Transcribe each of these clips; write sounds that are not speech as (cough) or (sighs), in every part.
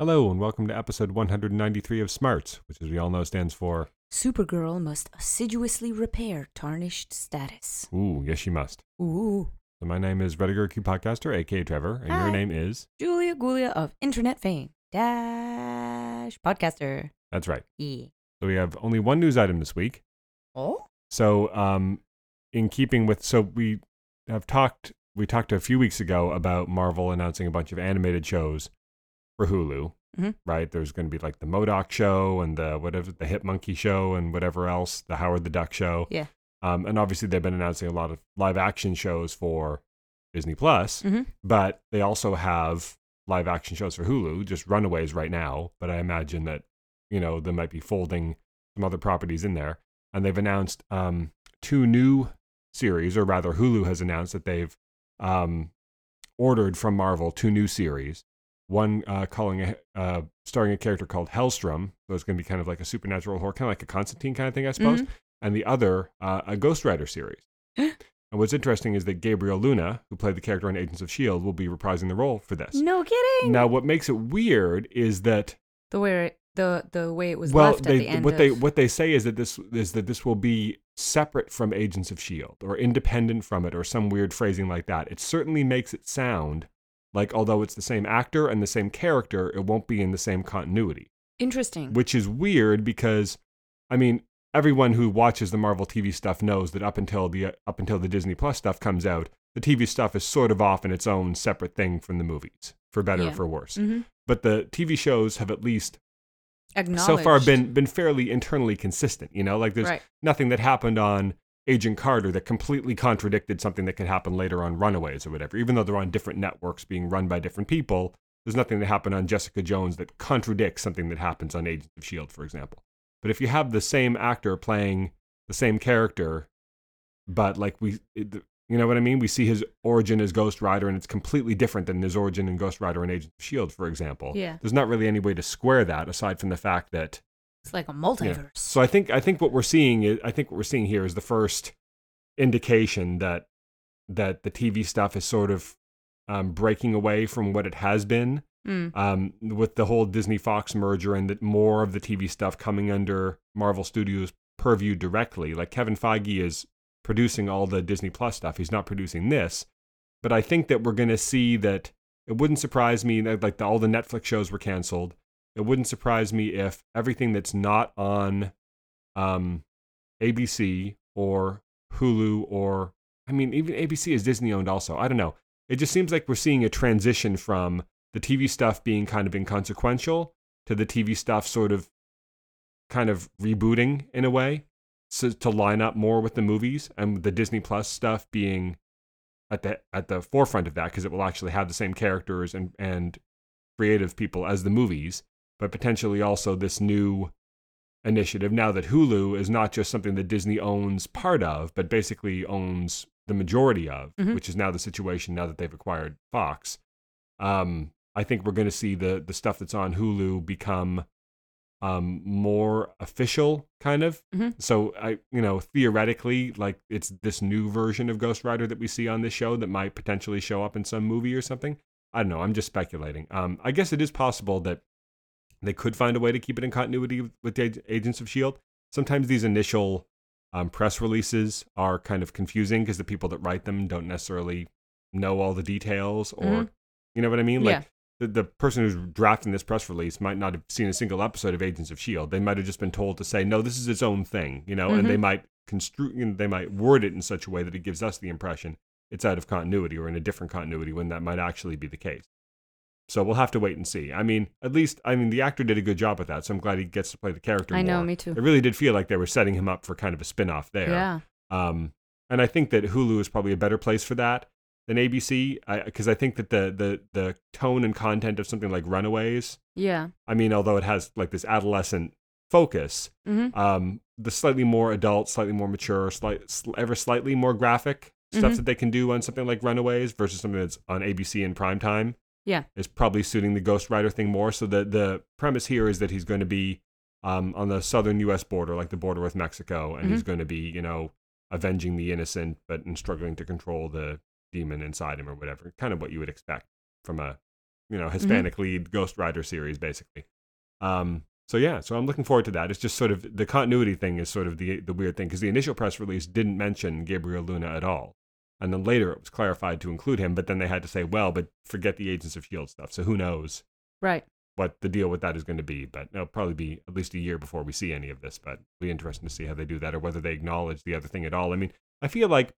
Hello, and welcome to episode 193 of Smarts, which, as we all know, stands for Supergirl must assiduously repair tarnished status. Ooh, yes, she must. Ooh. So, my name is Rediger Q Podcaster, aka Trevor, and your name is. Julia Gulia of internet fame. Dash podcaster. That's right. Yeah. So, we have only one news item this week. Oh? So, um, in keeping with, so we have talked, we talked a few weeks ago about Marvel announcing a bunch of animated shows for Hulu, Mhm. right? There's going to be like the M.O.D.O.K. show and the whatever, the Hit Monkey show and whatever else, the Howard the Duck show. Yeah. Um, and obviously they've been announcing a lot of live action shows for Disney Plus, Mhm. but they also have live action shows for Hulu, just Runaways right now. But I imagine that, you know, they might be folding some other properties in there. And they've announced um, two new series, or rather, Hulu has announced that they've um, ordered from Marvel two new series. One uh, calling a, uh, starring a character called Helstrom, so it's going to be kind of like a supernatural horror, kind of like a Constantine kind of thing, I suppose. Mhm. And the other, uh, a Ghost Rider series. (gasps) and what's interesting is that Gabriel Luna, who played the character on Agents of Shield, will be reprising the role for this. No kidding. Now, what makes it weird is that The way it, the the way it was well, left they, at the end what of they what they say is that this is that this will be separate from Agents of Shield or independent from it or some weird phrasing like that. It certainly makes it sound like although it's the same actor and the same character, it won't be in the same continuity, interesting. which is weird because I mean, everyone who watches the Marvel TV stuff knows that up until the up until the Disney Plus stuff comes out, the TV stuff is sort of off in its own separate thing from the movies, for better or for worse. mm-hmm. But the TV shows have at least so far been been fairly internally consistent. You know, like there's right. nothing that happened on Agent Carter that completely contradicted something that could happen later on Runaways or whatever. Even though they're on different networks being run by different people, there's nothing that happened on Jessica Jones that contradicts something that happens on Agents of Shield, for example. But if you have the same actor playing the same character, but like we, it, you know what I mean? We see his origin as Ghost Rider, and it's completely different than his origin in Ghost Rider and Agents of Shield, for example. Yeah. There's not really any way to square that aside from the fact that It's like a yeah. multiverse. So I think I think what we're seeing is I think what we're seeing here is the first indication that that the TV stuff is sort of um, breaking away from what it has been Mm. um, with the whole Disney Fox merger and that more of the TV stuff coming under Marvel Studios purview directly. Like Kevin Feige is producing all the Disney Plus stuff. He's not producing this, but I think that we're going to see that. It wouldn't surprise me that like the, all the Netflix shows were canceled. It wouldn't surprise me if everything that's not on um, ABC or Hulu or I mean even ABC is Disney owned also. I don't know. It just seems like we're seeing a transition from the TV stuff being kind of inconsequential to the TV stuff sort of kind of rebooting in a way so to line up more with the movies and the Disney Plus stuff being at the at the forefront of that because it will actually have the same characters and and creative people as the movies but potentially also this new initiative now that Hulu is not just something that Disney owns part of but basically owns the majority of Mhm. which is now the situation now that they've acquired Fox um, I think we're going to see the the stuff that's on Hulu become um, more official, kind of. Mhm. So I, you know, theoretically, like it's this new version of Ghost Rider that we see on this show that might potentially show up in some movie or something. I don't know. I'm just speculating. Um, I guess it is possible that they could find a way to keep it in continuity with, the Agents of Shield. Sometimes these initial um, press releases are kind of confusing because the people that write them don't necessarily know all the details or Mhm. you know what I mean? Yeah. Like the, the person who's drafting this press release might not have seen a single episode of Agents of Shield. They might have just been told to say, "No, this is its own thing," you know, and they Mhm. might construe, you know, they might word it in such a way that it gives us the impression it's out of continuity or in a different continuity when that might actually be the case. So we'll have to wait and see. I mean, at least, I mean, the actor did a good job with that, so I'm glad he gets to play the character. I know, me too. It really did feel like they were setting him up for kind of a spin-off there. Yeah. Um, and I think that Hulu is probably a better place for that than ABC, because I, think that the the the tone and content of something like Runaways, Yeah. I mean, although it has like this adolescent focus, hmm um, the slightly more adult, slightly more mature, slight, sl- ever slightly more graphic stuff Mhm. that they can do on something like Runaways versus something that's on ABC in prime time, Yeah. is probably suiting the Ghost Rider thing more. So the the premise here is that he's going to be um, on the southern U.S. border, like the border with Mexico, and he's going to be, you know, avenging the innocent, but and struggling to control the demon inside him or whatever. Kind of what you would expect from a you know Hispanic lead Ghost Rider series basically. Um, so yeah, so I'm looking forward to that. It's just sort of the continuity thing is sort of the the weird thing because the initial press release didn't mention Gabriel Luna at all, and then later it was clarified to include him. But then they had to say, well, but forget the Agents of Shield stuff. So who knows Right. what the deal with that is going to be? But it'll probably be at least a year before we see any of this. But it'll be interesting to see how they do that or whether they acknowledge the other thing at all. I mean, I feel like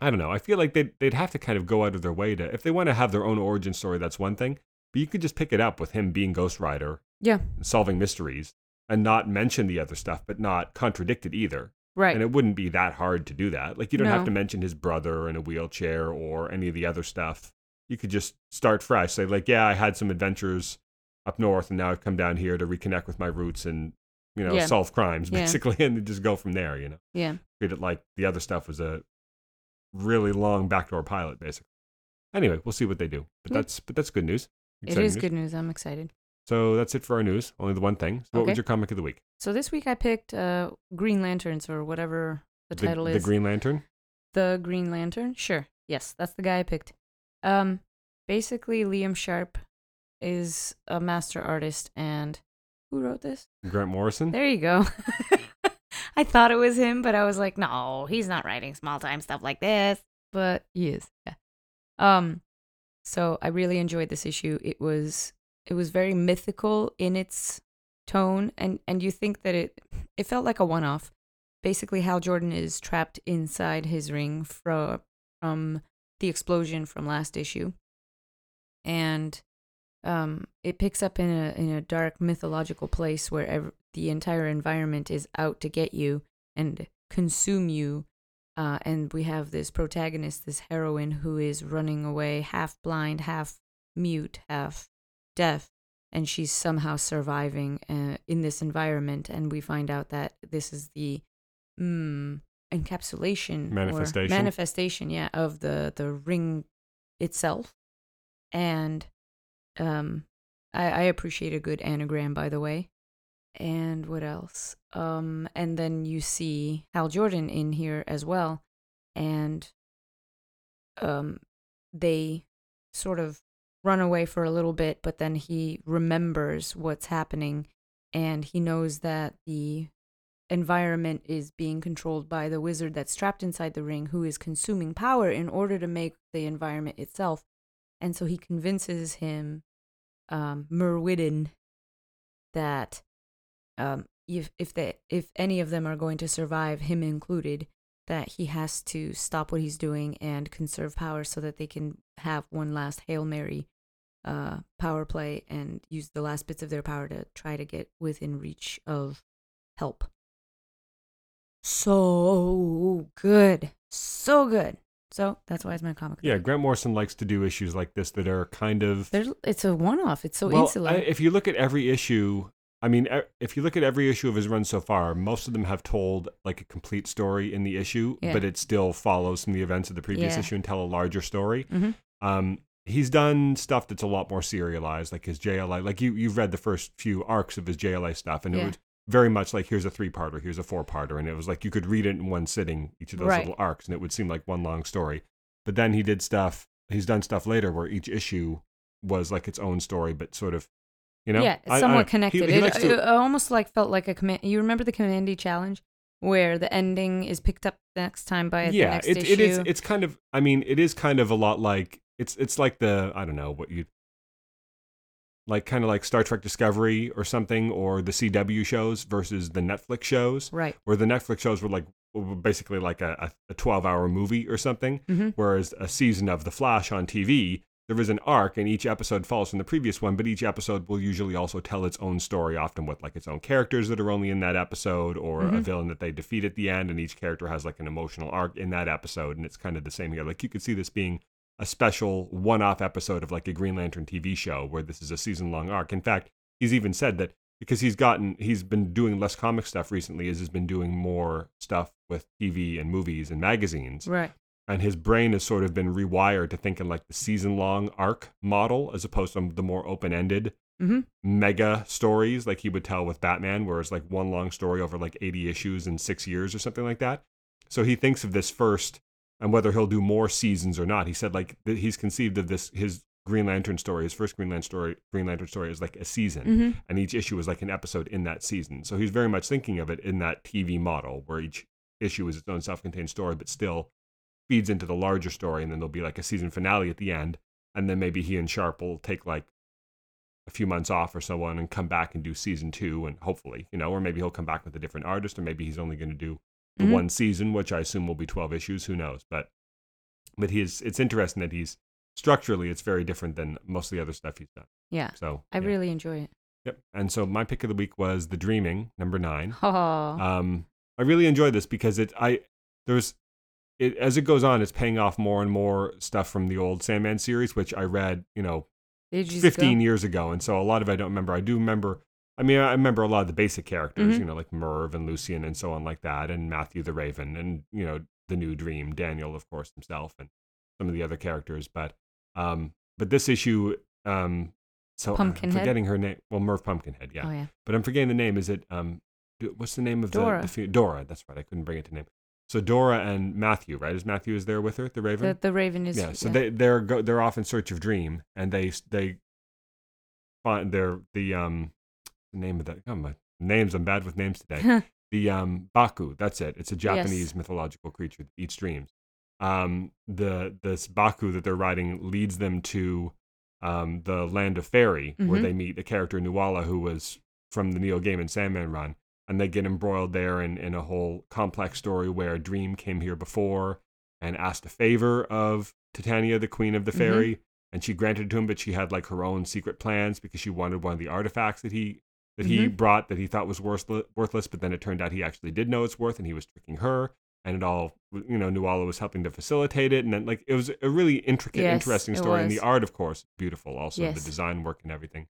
I don't know. I feel like they'd, they'd have to kind of go out of their way to, if they want to have their own origin story, that's one thing. But you could just pick it up with him being Ghost Rider, Yeah. solving mysteries, and not mention the other stuff, but not contradict it either. Right. And it wouldn't be that hard to do that. Like, you don't have to mention his brother in a wheelchair or any of the other stuff. You could just start fresh. Say, like, yeah, I had some adventures up north, and now I've come down here to reconnect with my roots and, you know, Yeah. solve crimes, Yeah. basically, and just go from there, you know? yeah. treat it like the other stuff was a really long backdoor pilot, basically. Anyway, we'll see what they do. But Yeah. that's but that's good news. It Exciting is news. good news. I'm excited. So that's it for our news. Only the one thing. So what Okay. was your comic of the week? So this week I picked uh, Green Lanterns or whatever the title is. the. Green Lantern. The Green Lantern? Sure. Yes, that's the guy I picked. Um basically Liam Sharp is a master artist and who wrote this? Grant Morrison. There you go. (laughs) I thought it was him, but I was like, no, he's not writing small time stuff like this. But he is. Yeah. Um so I really enjoyed this issue. It was it was very mythical in its tone and and you think that it it felt like a one-off. Basically Hal Jordan is trapped inside his ring from from the explosion from last issue. And um, it picks up in a in a dark mythological place where ev- the entire environment is out to get you and consume you. Uh, and we have this protagonist, this heroine, who is running away, half blind, half mute, half deaf, and she's somehow surviving uh, in this environment. And we find out that this is the mm, encapsulation or Manifestation? manifestation, yeah, of the the ring itself. And um, I, I appreciate a good anagram, by the way. And what else? Um, and then you see Hal Jordan in here as well, and um, they sort of run away for a little bit, but then he remembers what's happening, and he knows that the environment is being controlled by the wizard that's trapped inside the ring, who is consuming power in order to make the environment itself. And so he convinces him, um, Myrwhydden, that um, if if they if any of them are going to survive, him included, that he has to stop what he's doing and conserve power so that they can have one last hail mary uh, power play and use the last bits of their power to try to get within reach of help. So good, so good. So that's why it's my comic. Yeah. Grant Morrison likes to do issues like this that are kind of There's, it's a one-off. It's so well, insular. I, if you look at every issue, I mean, if you look at every issue of his run so far, most of them have told like a complete story in the issue, Yeah. but it still follows from the events of the previous Yeah. issue and tell a larger story. hmm Um, he's done stuff that's a lot more serialized, like his JLA. Like you, you've read the first few arcs of his JLA stuff, and it was very much like here's a three-parter, here's a four-parter, and it was like you could read it in one sitting, each of those Right. little arcs, and it would seem like one long story. But then he did stuff. He's done stuff later where each issue was like its own story, but sort of, you know, yeah, it's I- I- somewhat he- connected. he it, uh, to- it almost like felt like a command. You remember the Commandy challenge where the ending is picked up the next time by the yeah, next it, issue. it is. It's kind of. I mean, it is kind of a lot like it's. It's like the I don't know what you. Like kind of like Star Trek Discovery or something, or the CW shows versus the Netflix shows, right. where the Netflix shows were like were basically like a, a 12 hour movie or something, hmm whereas a season of The Flash on TV, there is an arc and each episode follows from the previous one, but each episode will usually also tell its own story, often with like its own characters that are only in that episode or a Mhm. villain that they defeat at the end, and each character has like an emotional arc in that episode, and it's kind of the same here. Like you could see this being a special one off episode of like a Green Lantern TV show where this is a season long arc. In fact, he's even said that because he's gotten he's been doing less comic stuff recently as he's been doing more stuff with TV and movies and magazines Right. and his brain has sort of been rewired to thinking like the season long arc model as opposed to the more open ended hmm mega stories like he would tell with Batman, where it's like one long story over like 80 issues in six years or something like that. So he thinks of this first and whether he'll do more seasons or not. He said like that he's conceived of this his Green Lantern story, his first Green Lantern story, Green Lantern story is like a season, hmm and each issue is like an episode in that season. So he's very much thinking of it in that TV model where each issue is its own self-contained story, but still feeds into the larger story, and then there'll be like a season finale at the end, and then maybe he and Sharp will take like a few months off or so on and come back and do season two, and hopefully, you know, or maybe he'll come back with a different artist, or maybe he's only going to do the Mhm. one season, which I assume will be twelve issues. Who knows? But but he's it's interesting that he's structurally it's very different than most of the other stuff he's done. Yeah. So I yeah. really enjoy it. Yep. And so my pick of the week was The Dreaming, number nine. (laughs) Oh, Um, I really enjoyed this because it, I, there's, it as it goes on, it's paying off more and more stuff from the old Sandman series, which I read, you know, ages 15 ago. years ago. And so a lot of I don't remember. I do remember, I mean, I remember a lot of the basic characters, Mhm. you know, like Merv and Lucien and so on like that, and Matthew the Raven, and, you know, the new Dream, Daniel, of course, himself, and some of the other characters. But, um, but this issue, um, so I'm forgetting her name. Well, Merv Pumpkinhead, yeah Oh yeah. but I'm forgetting the name. Is it um, what's the name of the- Dora. the, fe- Dora? That's right. I couldn't bring it to name. So Dora and Matthew, right? Is Matthew is there with her, the Raven? The the Raven is yeah. So they they're go, they're off in search of Dream, and they they find they're the um the name of that. Oh my names! I'm bad with names today. (laughs) the um Baku. That's it. It's a Japanese Yes. mythological creature that eats dreams. Um, the this Baku that they're riding leads them to um the land of fairy, where Mhm. they meet a character Nuala who was from the Neil Gaiman Sandman run, and they get embroiled there in in a whole complex story where a Dream came here before and asked a favor of Titania, the queen of the Mhm. fairy, and she granted to him, but she had like her own secret plans because she wanted one of the artifacts that he that he Mhm. brought that he thought was worthless, worthless, but then it turned out he actually did know its worth and he was tricking her. And it all, you know, Nuala was helping to facilitate it. And then, like, it was a really intricate, Yes, interesting story. And the art, of course, beautiful also, Yes. the design work and everything.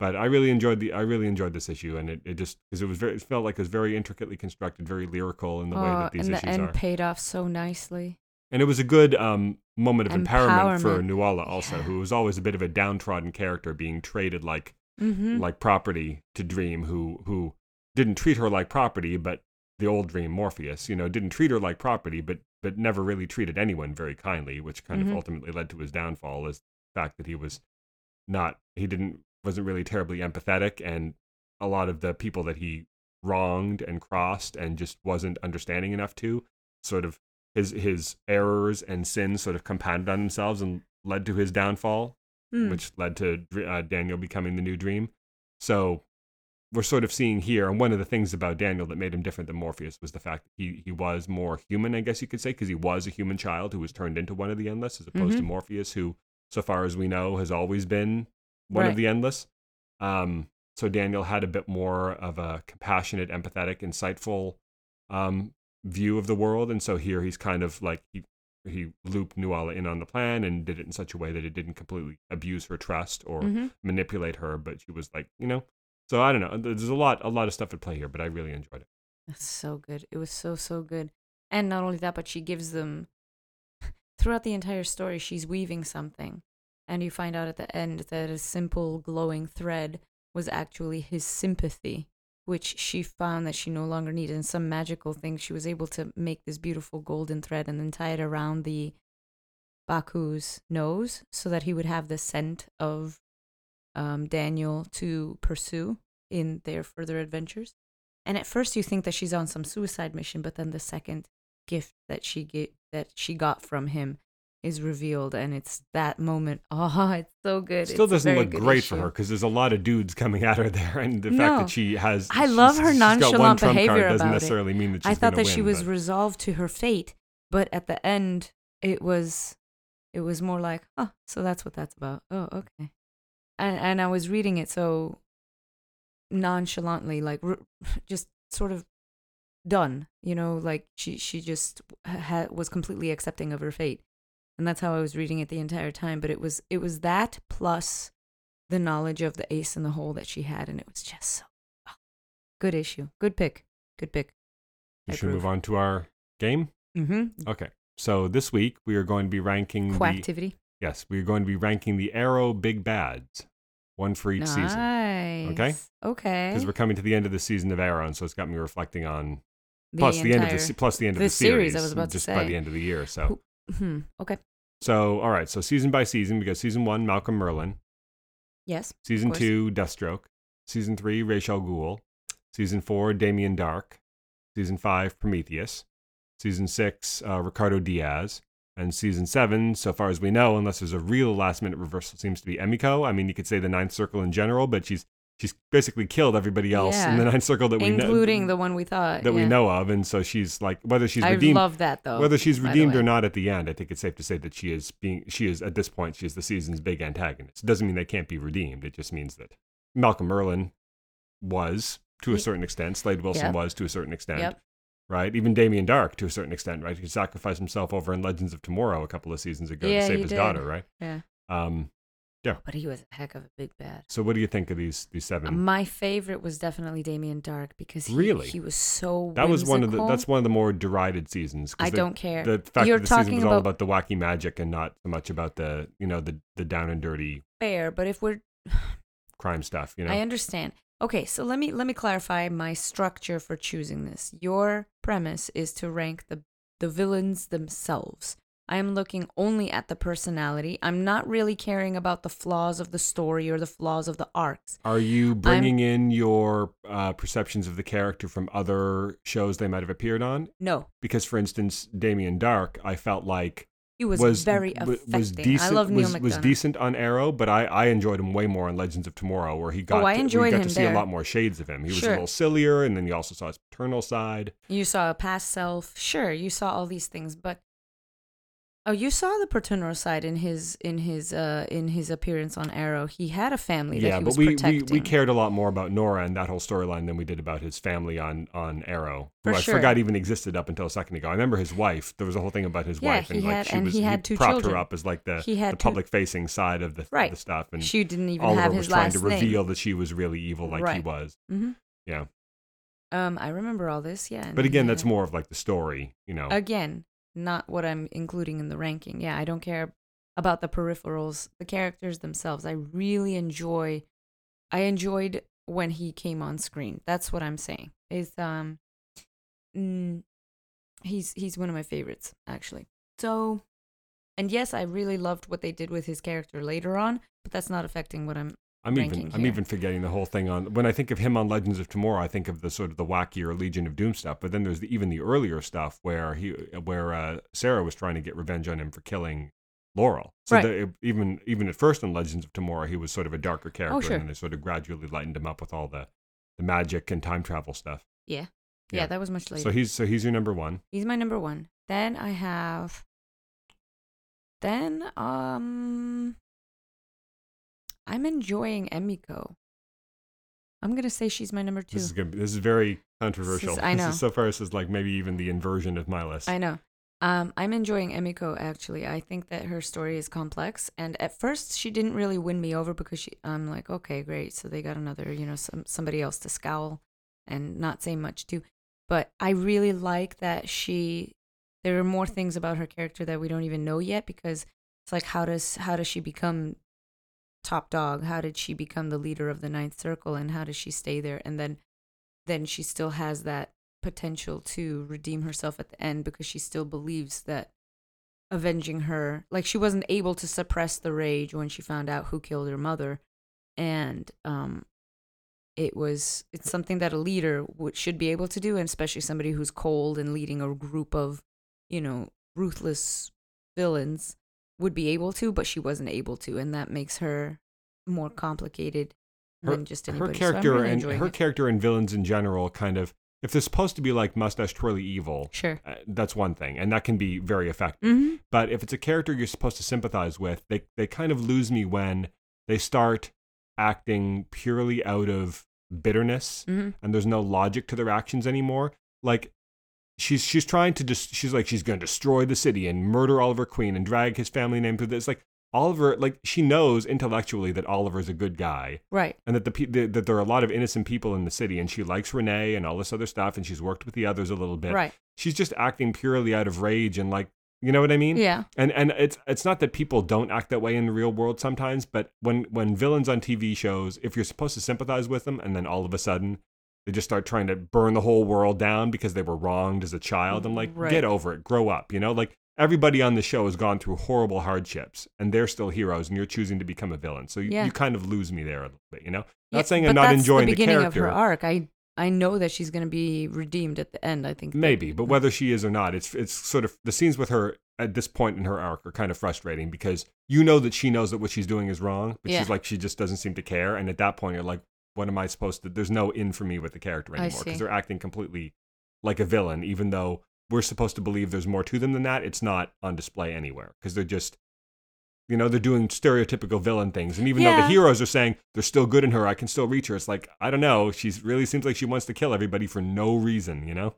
But I really enjoyed the, I really enjoyed this issue. And it, it just, because it was very, it felt like it was very intricately constructed, very lyrical in the way oh, that these and the issues end are. paid off so nicely. And it was a good um, moment of empowerment, for Empowerment. Nuala also, Yeah. who was always a bit of a downtrodden character being traded like Mm-hmm. like property to Dream, who who didn't treat her like property, but the old Dream Morpheus, you know, didn't treat her like property, but but never really treated anyone very kindly, which kind Mhm. of ultimately led to his downfall. Is the fact that he was not he didn't wasn't really terribly empathetic, and a lot of the people that he wronged and crossed and just wasn't understanding enough to, sort of his his errors and sins sort of compounded on themselves and led to his downfall Hmm. which led to uh, Daniel becoming the new dream. So we're sort of seeing here, and one of the things about Daniel that made him different than Morpheus was the fact that he, he was more human, I guess you could say, because he was a human child who was turned into one of the Endless, as opposed to Mhm. Morpheus, who, so far as we know, has always been one Right. of the Endless. Um, so Daniel had a bit more of a compassionate, empathetic, insightful um, view of the world, and so here he's kind of like he he looped Nuala in on the plan and did it in such a way that it didn't completely abuse her trust or Mhm. manipulate her, but she was like, you know. So I don't know. There's a lot, a lot of stuff at play here, but I really enjoyed it. That's so good. It was so so good. And not only that, but she gives them (laughs) throughout the entire story. She's weaving something, and you find out at the end that a simple glowing thread was actually his sympathy, which she found that she no longer needed. And some magical thing, she was able to make this beautiful golden thread and then tie it around the Baku's nose so that he would have the scent of um, Daniel to pursue in their further adventures. And at first, you think that she's on some suicide mission, but then the second gift that she get that she got from him is revealed, and it's that moment. Oh, (laughs) it's so good. It still It's doesn't look great for her because there's a lot of dudes coming (laughs) at her there, and the fact that she has. I love her she's got one nonchalant behavior doesn't about it. mean that she's I thought that she was but- resolved to her fate, but at the end, it was, it was more like, oh, so that's what that's about. Oh, okay. And and I was reading it so nonchalantly, like r- (laughs) just sort of done, you know, like she she just ha- was completely accepting of her fate, and that's how I was reading it the entire time. But it was it was that plus the knowledge of the ace in the hole that she had, and it was just so oh, good issue, good pick, good pick. We I should move on to our game. Mm-hmm. Okay. So this week we are going to be ranking the yes, we are going to be ranking the Arrow Big Bads, one for each season, nice. Okay? Okay. because we're coming to the end of the season of Arrow, and so it's got me reflecting on The plus the end of the plus the end of the the series, series. I was about to just by the end of the year. So Hmm. Okay. So, all right. So, season by season, because season one, Malcolm Merlyn. Yes. Season two, Deathstroke. Season three, Ra's al Ghul. Season four, Damien Darhk. Season five, Prometheus. Season six, uh, Ricardo Diaz. And season seven, so far as we know, unless there's a real last minute reversal, seems to be Emiko. I mean, you could say the Ninth Circle in general, but she's she's basically killed everybody else in the Yeah. (laughs) Ninth Circle that we know Including the one we thought. that we know of, and so she's like whether she's I redeemed love that though. whether she's redeemed or not at the end, I think it's safe to say that she is being she is at this point she is the season's big antagonist. It doesn't mean they can't be redeemed. It just means that Malcolm Merlyn was to a certain extent, Slade Wilson Yep. was to a certain extent, Yep. right? Even Damien Darhk to a certain extent, right? He sacrificed himself over in Legends of Tomorrow a couple of seasons ago Yeah, to save his did. daughter, right? Yeah. Um, But he was a heck of a big bad. so what do you think of these these uh, seven? My favorite was definitely Damien Darhk because he, Really? he was so that was one of the that's one of the more derided seasons. I the- don't care. The fact You're that the season talking was all about- about the wacky magic and not so much about the you know the the down and dirty Fair, but if we're (sighs) crime stuff. You know, I understand. Okay, so let me let me clarify my structure for choosing this. Your premise is to rank the the villains themselves. I am looking only at the personality. I'm not really caring about the flaws of the story or the flaws of the arcs. Are you bringing in your uh, perceptions of the character from other shows they might have appeared on? No, Because, for instance, Damien Darhk, I felt like he was, was very affecting. was decent. I love Neil was, was decent on Arrow, but I, I enjoyed him way more on Legends of Tomorrow, where he got Oh, I enjoyed to, we got to see a lot more shades of him. He was a little sillier, and then you also saw his paternal side. You saw a past self. Sure, you saw all these things, but oh, you saw the paternal side in his in his uh in his appearance on Arrow. He had a family that yeah, he but was we, we we cared a lot more about Nora and that whole storyline than we did about his family on on Arrow, who For I sure. forgot even existed up until a second ago. I remember his wife. There was a whole thing about his Yeah, wife, and he like had- she and was he had two propped children. her up as like the, He had the public facing side of the, Right. the stuff, and she didn't even Oliver have was his trying to reveal name. that she was really evil, like he Right. was. hmm Yeah, Um, I remember all this. Yeah, but again, that's more of like the story, you know. again not what I'm including in the ranking. Yeah, I don't care about the peripherals, the characters themselves. I really enjoy. I enjoyed when he came on screen. That's what I'm saying. Is um, mm, he's he's one of my favorites actually. So, and yes, I really loved what they did with his character later on, but that's not affecting what I'm. I'm even I'm here. even forgetting the whole thing on when I think of him on Legends of Tomorrow, I think of the sort of the wackier Legion of Doom stuff. But then there's the, even the earlier stuff where he where uh, Sara was trying to get revenge on him for killing Laurel. So Right. the, even even at first in Legends of Tomorrow, he was sort of a darker character, Oh, sure. and then they sort of gradually lightened him up with all the the magic and time travel stuff. Yeah, yeah, Yeah. that was much later. So he's so he's your number one. He's my number one. Then I have. Then um. I'm enjoying Emiko. I'm gonna say she's my number two. This is gonna be, this is very controversial. I This know. is, so far, this is like maybe even the inversion of my list. I know. Um, I'm enjoying Emiko actually. I think that her story is complex, and at first she didn't really win me over because she. I'm like, okay, great. So they got another, you know, some somebody else to scowl, and not say much to. But I really like that she. There are more things about her character that we don't even know yet because it's like how does how does she become top dog? How did she become the leader of the ninth circle, and how does she stay there? And then, then she still has that potential to redeem herself at the end because she still believes that avenging her like she wasn't able to suppress the rage when she found out who killed her mother and um it was it's something that a leader would, should be able to do and especially somebody who's cold and leading a group of you know ruthless villains would be able to but she wasn't able to and that makes her more complicated her, than just her anybody So character really and her it. character and villains in general kind of if they're supposed to be like mustache twirly evil sure uh, that's one thing and that can be very effective mm-hmm. but if it's a character you're supposed to sympathize with they, they kind of lose me when they start acting purely out of bitterness Mm-hmm. and there's no logic to their actions anymore like she's she's trying to just she's like she's going to destroy the city and murder Oliver Queen and drag his family name through this like Oliver like she knows intellectually that Oliver's a good guy right and that the, pe- the that there are a lot of innocent people in the city and she likes Renee and all this other stuff and she's worked with the others a little bit. right She's just acting purely out of rage and like you know what I mean? yeah And and it's it's not that people don't act that way in the real world sometimes, but when when villains on TV shows, if you're supposed to sympathize with them and then all of a sudden they just start trying to burn the whole world down because they were wronged as a child, I'm like, Right. get over it, grow up, you know? Like everybody on the show has gone through horrible hardships and they're still heroes and you're choosing to become a villain. So you, Yeah. you kind of lose me there a little bit, you know? Yeah, Not saying I'm not enjoying the the, beginning character. of her arc. I I know that she's going to be redeemed at the end. I think that- Maybe, but whether she is or not, it's it's sort of the scenes with her at this point in her arc are kind of frustrating because you know that she knows that what she's doing is wrong, but Yeah. she's like she just doesn't seem to care. And at that point, you're like, what am I supposed to? There's no in for me with the character anymore because they're acting completely like a villain, even though we're supposed to believe there's more to them than that. It's not on display anywhere because they're just. You know, they're doing stereotypical villain things. And even though the heroes are saying they're still good in her, I can still reach her. It's like, I don't know. She really seems like she wants to kill everybody for no reason, you know?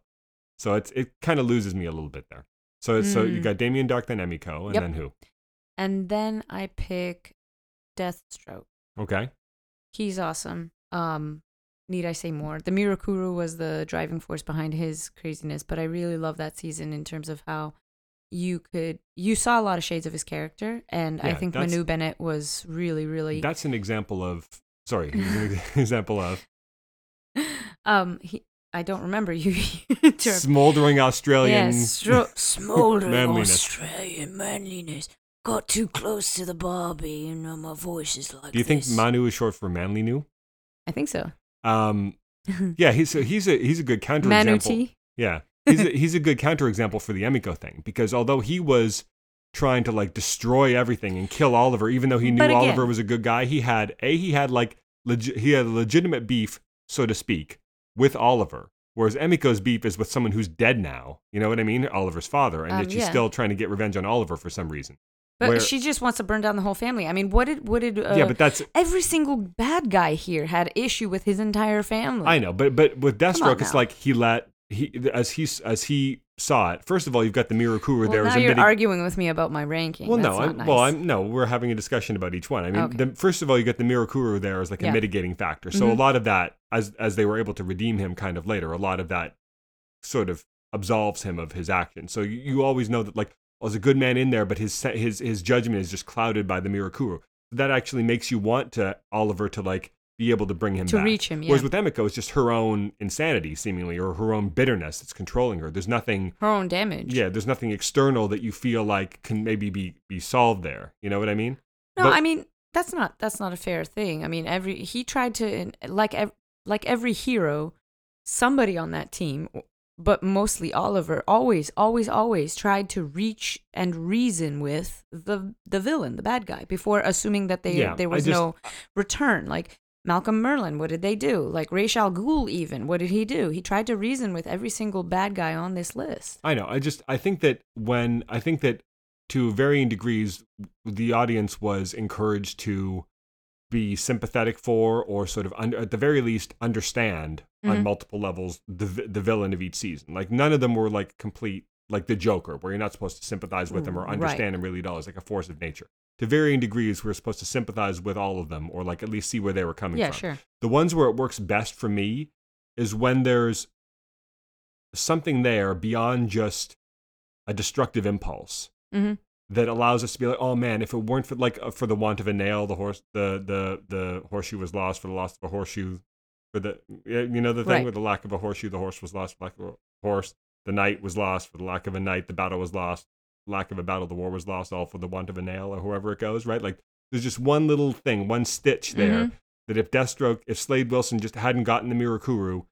So it's it kind of loses me a little bit there. So so you Mm. got Damien Darhk, then Emiko, and Yep. then who? And then I pick Deathstroke. Okay. He's awesome. Um, need I say more? The Mirakuru was the driving force behind his craziness, but I really love that season in terms of how you could you saw a lot of shades of his character, and I think Manu Bennett was really, really That's an example of sorry, (laughs) an (laughs) example of (laughs) um he I don't remember you smoldering Australian. Yeah, stro- smoldering manliness. Australian manliness. Got too close to the Barbie, you know my voice is like Do you think. Manu is short for manly new? I think so. Um, (laughs) yeah, he's a, he's a he's a good counterexample. Manu T. Yeah, he's a, (laughs) he's a good counterexample for the Emiko thing because although he was trying to like destroy everything and kill Oliver, even though he knew again- Oliver was a good guy, he had a he had like legi- he had legitimate beef, so to speak, with Oliver. Whereas Emiko's beef is with someone who's dead now. You know what I mean? Oliver's father, and Um, yet she's yeah. still trying to get revenge on Oliver for some reason. But Where- she just wants to burn down the whole family. I mean, what did what did uh, yeah, but that's every single bad guy here had issue with his entire family. I know, but but with Come on Deathstroke, it's now. like he let he as he as he saw it. First of all, you've got the Mirakuru Well, there now as you're arguing with me about my ranking. Well, That's no, not I'm, nice. well, I'm no. We're having a discussion about each one. I mean, Okay. the, first of all, you get the Mirakuru there as like a Yeah. mitigating factor. So a Mhm. lot of that, as as they were able to redeem him, kind of later, a lot of that sort of absolves him of his action. So you, you always know that like there's a good man in there, but his his his judgment is just clouded by the Mirakuru. That actually makes you want to Oliver to like be able to bring him to back. reach him. Yeah, Whereas with Emiko, it's just her own insanity, seemingly, or her own bitterness that's controlling her. There's nothing her own damage. yeah, there's nothing external that you feel like can maybe be be solved there. You know what I mean? No, But- I mean that's not that's not a fair thing. I mean, every he tried to like like every hero, somebody on that team, but mostly Oliver, always, always, always tried to reach and reason with the the villain, the bad guy, before assuming that they Yeah, there was just- no return. Like Malcolm Merlyn, what did they do? Like Ra's al Ghul, even what did he do? He tried to reason with every single bad guy on this list. I know. I just I think that when I think that to varying degrees, the audience was encouraged to be sympathetic for, or sort of under, at the very least understand on Mhm. multiple levels the the villain of each season. Like none of them were like complete like the Joker, where you're not supposed to sympathize with them or Right. understand him really at all. It's like a force of nature. To varying degrees, we're supposed to sympathize with all of them, or like at least see where they were coming Yeah, from. sure. The ones where it works best for me is when there's something there beyond just a destructive impulse hmm that allows us to be like, oh man, if it weren't for like uh, for the want of a nail, the horse, the the the horseshoe was lost. For the loss of a horseshoe, for the you know the thing Right. with the lack of a horseshoe, the horse was lost. For lack of a horse, the knight was lost. For the lack of a knight, the battle was lost. Lack of a battle, the war was lost. All for the want of a nail, or whoever it goes. Right? Like there's just one little thing, one stitch there Mhm. that if Deathstroke, if Slade Wilson just hadn't gotten the Mirakuru,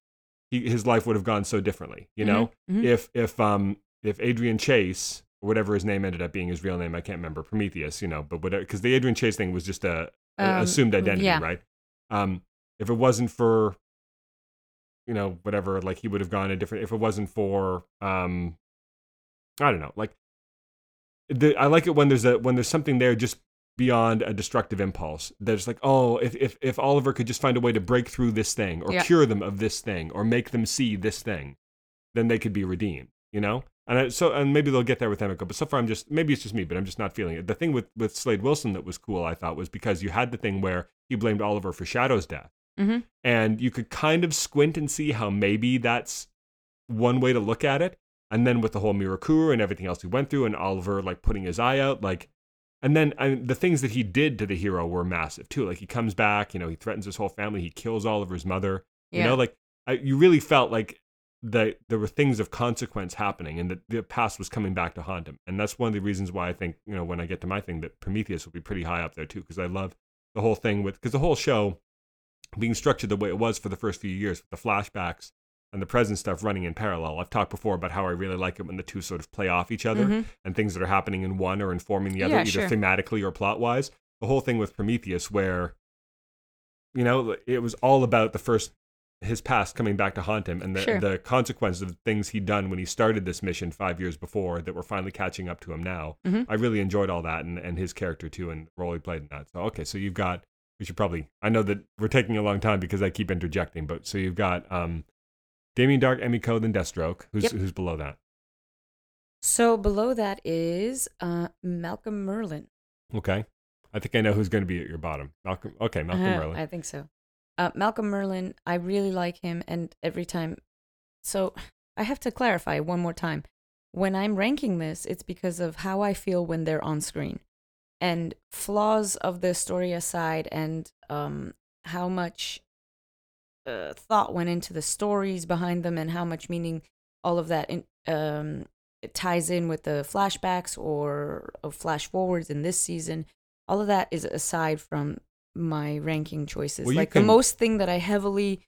he, his life would have gone so differently. You know, Mhm. if if um if Adrian Chase or whatever his name ended up being his real name, I can't remember Prometheus. You know, but whatever because the Adrian Chase thing was just a, a Um, assumed identity, yeah. right? Um, if it wasn't for you know whatever, like he would have gone a different. If it wasn't for um, I don't know, like the, I like it when there's a when there's something there just beyond a destructive impulse. That's like, oh, if, if if Oliver could just find a way to break through this thing, or Yeah. cure them of this thing, or make them see this thing, then they could be redeemed. You know, and I, so and maybe they'll get there with Emiko. But so far, I'm just maybe it's just me, but I'm just not feeling it. The thing with with Slade Wilson that was cool, I thought, was because you had the thing where he blamed Oliver for Shado's death, Mhm. and you could kind of squint and see how maybe that's one way to look at it. And then with the whole Mirakuru and everything else he went through, and Oliver like putting his eye out, like, and then I the things that he did to the hero were massive too. Like he comes back, you know, he threatens his whole family, he kills Oliver's mother. You Yeah. know, like I, you really felt like that there were things of consequence happening and that the past was coming back to haunt him. And that's one of the reasons why I think, you know, when I get to my thing, that Prometheus will be pretty high up there too, because I love the whole thing with, because the whole show being structured the way it was for the first few years with the flashbacks and the present stuff running in parallel. I've talked before about how I really like it when the two sort of play off each other Mhm. and things that are happening in one are informing the other, Yeah, either sure. thematically or plot wise. The whole thing with Prometheus, where, you know, it was all about the first, his past coming back to haunt him and the, Sure. the consequences of things he'd done when he started this mission five years before that were finally catching up to him now. Mhm. I really enjoyed all that and, and his character too and the role he played in that. So, okay, so you've got, we should probably, I know that we're taking a long time because I keep interjecting, but so you've got um, Damien Darhk, Emmy Code, and Deathstroke. Who's, Yep. who's below that? So below that is uh, Malcolm Merlyn. Okay. I think I know who's going to be at your bottom. Malcolm. Okay, Malcolm Uh-huh, Merlyn. I think so. Uh, Malcolm Merlyn, I really like him, and every time. So I have to clarify one more time. When I'm ranking this, it's because of how I feel when they're on screen, and flaws of the story aside, and um, how much uh, thought went into the stories behind them, and how much meaning all of that in, um, ties in with the flashbacks or, or flash forwards in this season. All of that is aside from my ranking choices. Well, like can- the most thing that I heavily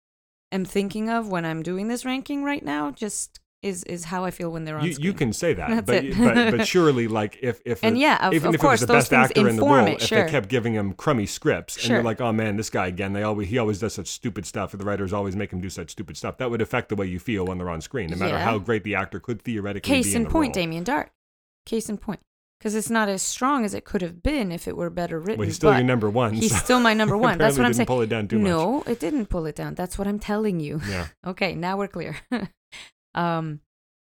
am thinking of when I'm doing this ranking right now just is is how I feel when they're on you, screen. you can say that, but, but but (laughs) surely, like if if And a- yeah, of- even of if course, it was the best actor in the world, it, if sure. they kept giving him crummy scripts, and you're like, oh man, this guy again, they always he always does such stupid stuff, and the writers always make him do such stupid stuff. That would affect the way you feel when they're on screen, no matter Yeah. how great the actor could theoretically Case be in in point, role. Damien Darhk. Case in point. Because it's not as strong as it could have been if it were better written. Well, he's still your number one. He's so still my number (laughs) one. That's what I'm saying. Pull it down too much. no, it didn't pull it down. That's what I'm telling you. Yeah. (laughs) Okay, now we're clear. (laughs) um,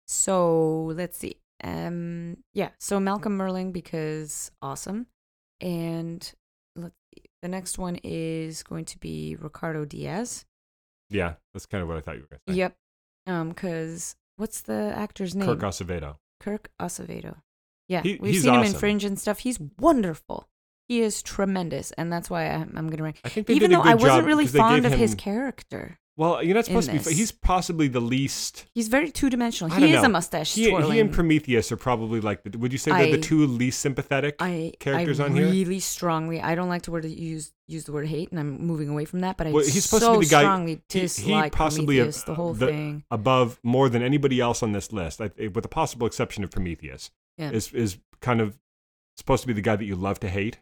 so let's see. Um, yeah. So Malcolm Merling because awesome, and let's see. The next one is going to be Ricardo Diaz. Yeah, that's kind of what I thought you were going to say. Yep. Um, because what's the actor's name? Kirk Acevedo. Kirk Acevedo. Yeah, He- we've seen him in. Fringe and stuff. He's wonderful. He is tremendous, and that's why I'm, I'm gonna rank. I think Even a though I wasn't really fond of his character, Well, you're not supposed to be. this. He's possibly the least. he's very two dimensional. He is know. a mustache He, he and Prometheus are probably like. The, would you say they're the two least sympathetic? I characters I on here? really strongly. I don't like to word use use the word hate, and I'm moving away from that. But I he's supposed so to be the guy- strongly he- he possibly, Prometheus, uh, the whole the- thing. above more than anybody else on this list, I, with the possible exception of Prometheus, Yeah. is is kind of supposed to be the guy that you love to hate.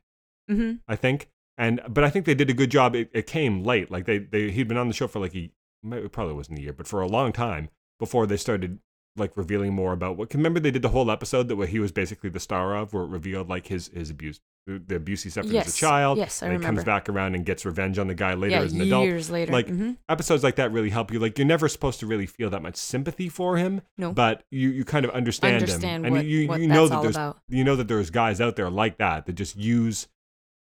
hmm I think, and but I think they did a good job. It, it came late, like they, they he'd been on the show for like a it probably wasn't a year, but for a long time before they started like revealing more about what. Remember they did the whole episode that where he was basically the star of, where it revealed like his his abuse, the, the abuse he suffered as a child. yes, I and he comes back around and gets revenge on the guy later Yeah, as an adult. years later. Like Mhm. episodes like that really help you. Like you're never supposed to really feel that much sympathy for him, No. but you, you kind of understand, Understand him, what- and you what you know that's that there's about. you know that there's guys out there like that that just use,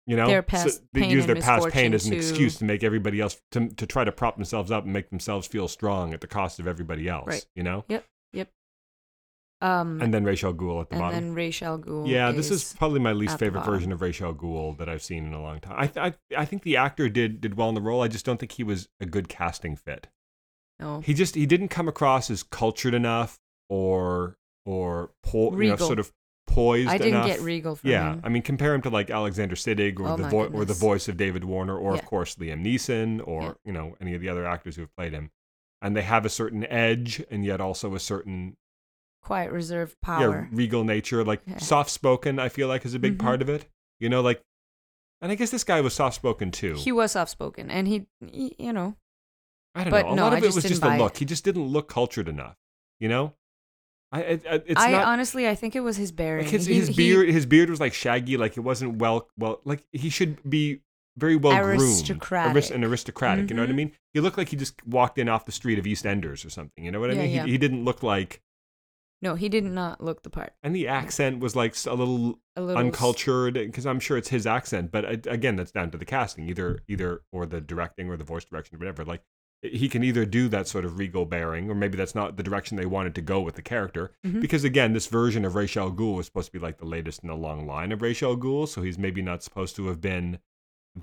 you know, Their past they pain use their past pain as an to- excuse to make everybody else to to try to prop themselves up and make themselves feel strong at the cost of everybody else. Right. You know, Um, and then Ra's al Ghul at the and bottom. then Ra's al Ghul. yeah, this is probably my least favorite version of Ra's al Ghul that I've seen in a long time. I, th- I I think the actor did did well in the role. I just don't think he was a good casting fit. no. he just he didn't come across as cultured enough or or po- you know, sort of poised I didn't enough. get regal from that. yeah, him. I mean, compare him to like Alexander Siddig or Oh the vo- or the voice of David Warner, or Yeah. of course Liam Neeson, or Yeah. you know any of the other actors who have played him. And they have a certain edge, and yet also a certain Quiet, reserved power. yeah regal nature. Like Yeah. soft spoken, I feel like is a big Mhm. part of it. You know, like, and I guess this guy was soft spoken too. He was soft spoken, and he, he- you know, I don't but know. A no, lot I of it just was just a buy it. look. He just didn't look cultured enough. You know, I, I I- it's I not. honestly, I think it was his bearing. Like his, He- his he- beard, his beard was like shaggy, like it wasn't well, well, like he should be very well groomed, Aristocratic. and aristocratic. You know what I Mhm. mean? He looked like he just walked in off the street of East Enders or something. You know what I Yeah, mean? yeah. He, he didn't look like, No, he did not look the part. and the accent was like a little A little uncultured because I'm sure it's his accent, but uh, again, that's down to the casting, either either or the directing or the voice direction or whatever. Like he can either do that sort of regal bearing, or maybe that's not the direction they wanted to go with the character. Mhm. Because again, this version of Ra's al Ghul was supposed to be like the latest in a long line of Ra's al Ghul, so he's maybe not supposed to have been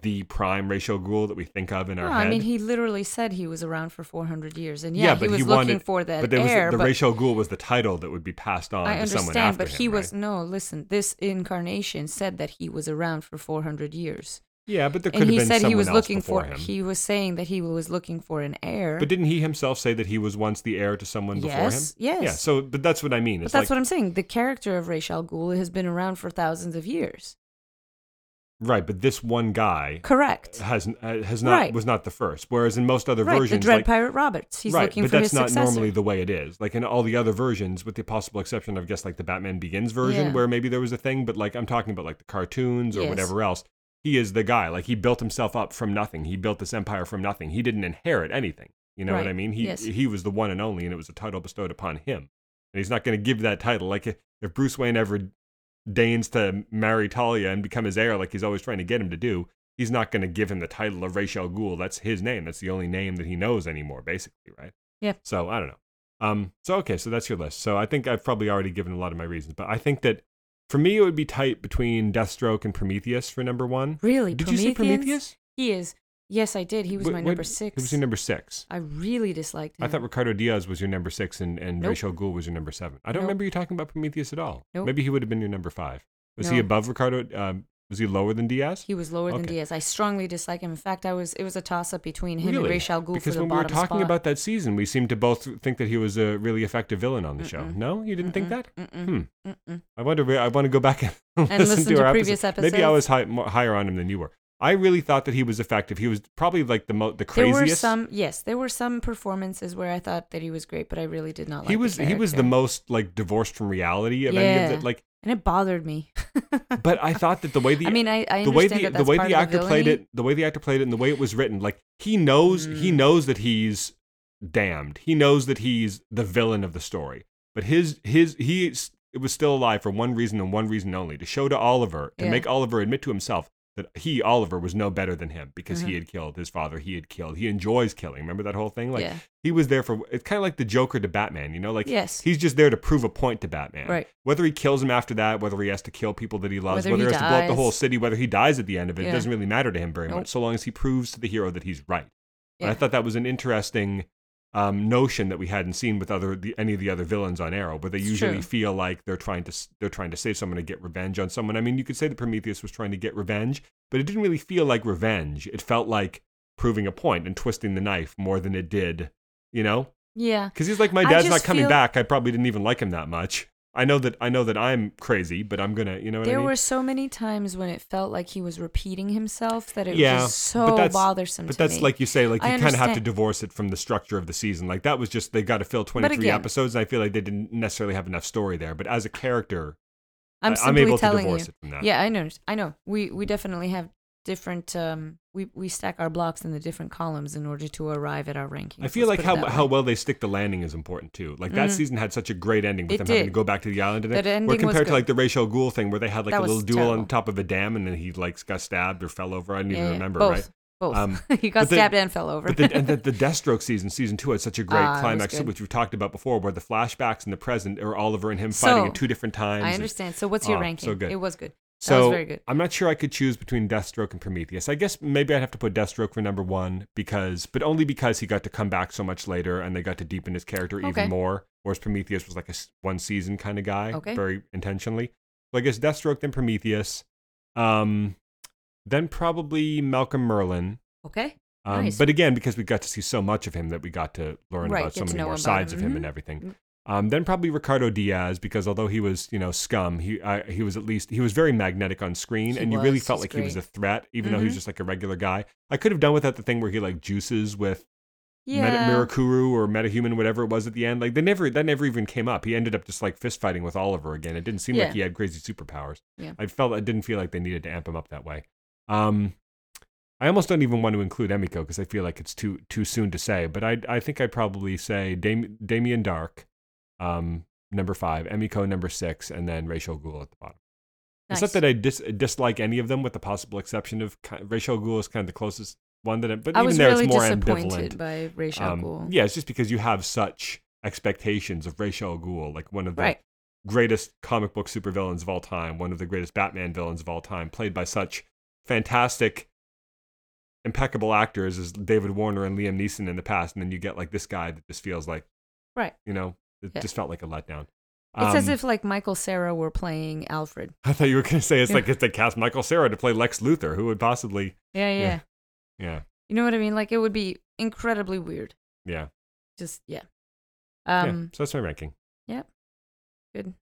the prime Ra's al Ghul that we think of in our No, head. I mean, he literally said he was around for 400 years, and Yeah, yeah, but he was he looking for that but there was heir. the but Ra's al Ghul was the title that would be passed on I to someone understand, after but he him, was right? no. Listen, this incarnation said that he was around for 400 years, Yeah, but there could and have he been said someone he was else looking before for. him. He was saying that he was looking for an heir. But didn't he himself say that he was once the heir to someone before him? yes, yes. Yeah. So, but that's what I mean. but that's like what I'm saying. The character of Ra's al Ghul has been around for thousands of years. Right, but this one guy Correct. has uh, has not Right. was not the first. Whereas in most other right. The versions, Dread like, Pirate Roberts. He's right, looking but for that's his not successor. normally the way it is. Like in all the other versions, with the possible exception of, I guess, like the Batman Begins version, Yeah. where maybe there was a thing. But like I'm talking about, like the cartoons or Yes. whatever else. He is the guy. Like he built himself up from nothing. He built this empire from nothing. He didn't inherit anything. You know what I mean? He Yes. he was the one and only, and it was a title bestowed upon him. And he's not going to give that title. Like if, if Bruce Wayne ever deigns to marry Talia and become his heir, like he's always trying to get him to do, he's not going to give him the title of Ra's al Ghul. That's his name. That's the only name that he knows anymore, basically, right? Yeah. So I don't know. Um. So okay. So that's your list. So I think I've probably already given a lot of my reasons, but I think that for me it would be tight between Deathstroke and Prometheus for number one. Really? Did you say Prometheus? He is. Yes, I did. He was Wh- my what- number six. It was your number six. I really disliked him. I thought Ricardo Diaz was your number six and, and Nope. Ra's al Ghul was your number seven. I don't Nope. remember you talking about Prometheus at all. Nope. Maybe he would have been your number five. Was he No. above Ricardo? Um, was he lower than Diaz? He was lower than Okay. Diaz. I strongly dislike him. In fact, I was. It was a toss up between him and Ra's al Ghul because for the when we were bottom talking spot. about that season, we seemed to both think that he was a really effective villain on the show. Mm-mm. No, you didn't think that? Mm-mm, Hmm. mm-mm. I wonder. I want to go back and, (laughs) listen to, our previous episodes. Maybe I episodes. was high, more, higher on him than you were. I really thought that he was effective. He was probably like the mo- the There craziest. were some. Yes, there were some performances where I thought that he was great, but I really did not like. he was he was the most like divorced from reality of any of Yeah. the like. and it bothered me. (laughs) But I thought that the way the I mean, I, I the way the that the way the actor played it, the way the actor played it, and the way it was written, like he knows he Mm. knows that he's damned. He knows that he's the villain of the story. But his his he it was still alive for one reason and one reason only to show to Oliver to Yeah. make Oliver admit to himself that he Oliver was no better than him because he Mhm. had killed his father. He had killed. He enjoys killing. Remember that whole thing? Like yeah. he was there for. It's kind of like the Joker to Batman. You know, like Yes. he's just there to prove a point to Batman. Right. Whether he kills him after that, whether he has to kill people that he loves, Whether whether, he he has to blow up the whole city, whether he dies at the end of it, it doesn't really matter to him very Nope. much, so long as he proves to the hero that he's right. And I thought that was an interesting um, notion that we hadn't seen with other the, any of the other villains on Arrow, but they It's usually true. feel like they're trying to they're trying to save someone to get revenge on someone. I mean, you could say that Prometheus was trying to get revenge, but it didn't really feel like revenge. It felt like proving a point and twisting the knife more than it did, you know. Yeah. Because he's like, my dad's not coming feel- back. I probably didn't even like him that much. I know that I know that I'm crazy, but I'm gonna, you know what There I mean? were so many times when it felt like he was repeating himself that it Yeah, was so bothersome but to that's me. like you say, like you kind of have to divorce it from the structure of the season. Like that was just they got to fill 23 again- episodes, and I feel like they didn't necessarily have enough story there. But as a character, I'm I- simply able to telling divorce you. it from that. Yeah, I know. I know. We we definitely have different. Um, we we stack our blocks in the different columns in order to arrive at our ranking. I feel Let's like how how well they stick the landing is important too. Like that Mhm. season had such a great ending with It them having to go back to the island, and That it, ending where compared to like the Ra's al Ghul thing, where they had like That a little duel terrible. on top of a dam, and then he like got stabbed or fell over. I don't Yeah, even remember, both, right? Both. Um, (laughs) he got but the- stabbed and fell over. But the, and the, the (laughs) Deathstroke season, season two, had such a great was climax, which we've talked about before, where the flashbacks and the present are Oliver and him fighting at two different times. I and- understand. So what's your Oh, ranking? so good. It was good. So was very good. I'm not sure I could choose between Deathstroke and Prometheus. I guess maybe I'd have to put Deathstroke for number one because, but only because he got to come back so much later and they got to deepen his character Okay. even more. Whereas Prometheus was like a one season kind of guy, Okay. very intentionally. So I guess Deathstroke then Prometheus, um, then probably Malcolm Merlyn. Okay. Um, Nice. But again, because we got to see so much of him that we got to learn Right, about so many more sides him. of him and Mhm. everything. Um, then probably Ricardo Diaz because although he was you know scum, he I, he was at least he was very magnetic on screen, He and you really felt like he was a threat, even though he was Mhm. just like a regular guy. I could have done without the thing where he like juices with Yeah. Meta, Mirakuru or Metahuman, whatever it was at the end. Like they never that never even came up. He ended up just like fist fighting with Oliver again. It didn't seem Yeah. like he had crazy superpowers. Yeah. I felt I didn't feel like they needed to amp him up that way. Um, I almost don't even want to include Emiko because I feel like it's too too soon to say. But I I think I'd probably say Dam- Damien Darhk, um, number five, Emiko number six, and then Ra's al Ghul at the bottom. It's not that I dis- dislike any of them, with the possible exception of ki- Ra's al Ghul is kind of the closest one that. I, but I even was there, really it's more disappointed ambivalent. by Ra's al Um, Ghul. yeah, it's just because you have such expectations of Ra's al Ghul, like one of the Right. greatest comic book supervillains of all time, one of the greatest Batman villains of all time, played by such fantastic impeccable actors as David Warner and Liam Neeson in the past, and then you get like this guy that just feels like, Right. you know, it Yeah. just felt like a letdown. It's as Um, if like Michael Cera were playing Alfred. (laughs) I thought you were going to say it's Yeah. like if they cast Michael Cera to play Lex Luthor, who would possibly, Yeah, yeah, Yeah. yeah, You know what I mean? Like it would be incredibly weird. yeah, Just yeah. yeah. Um, So that's my ranking. Yep. Good.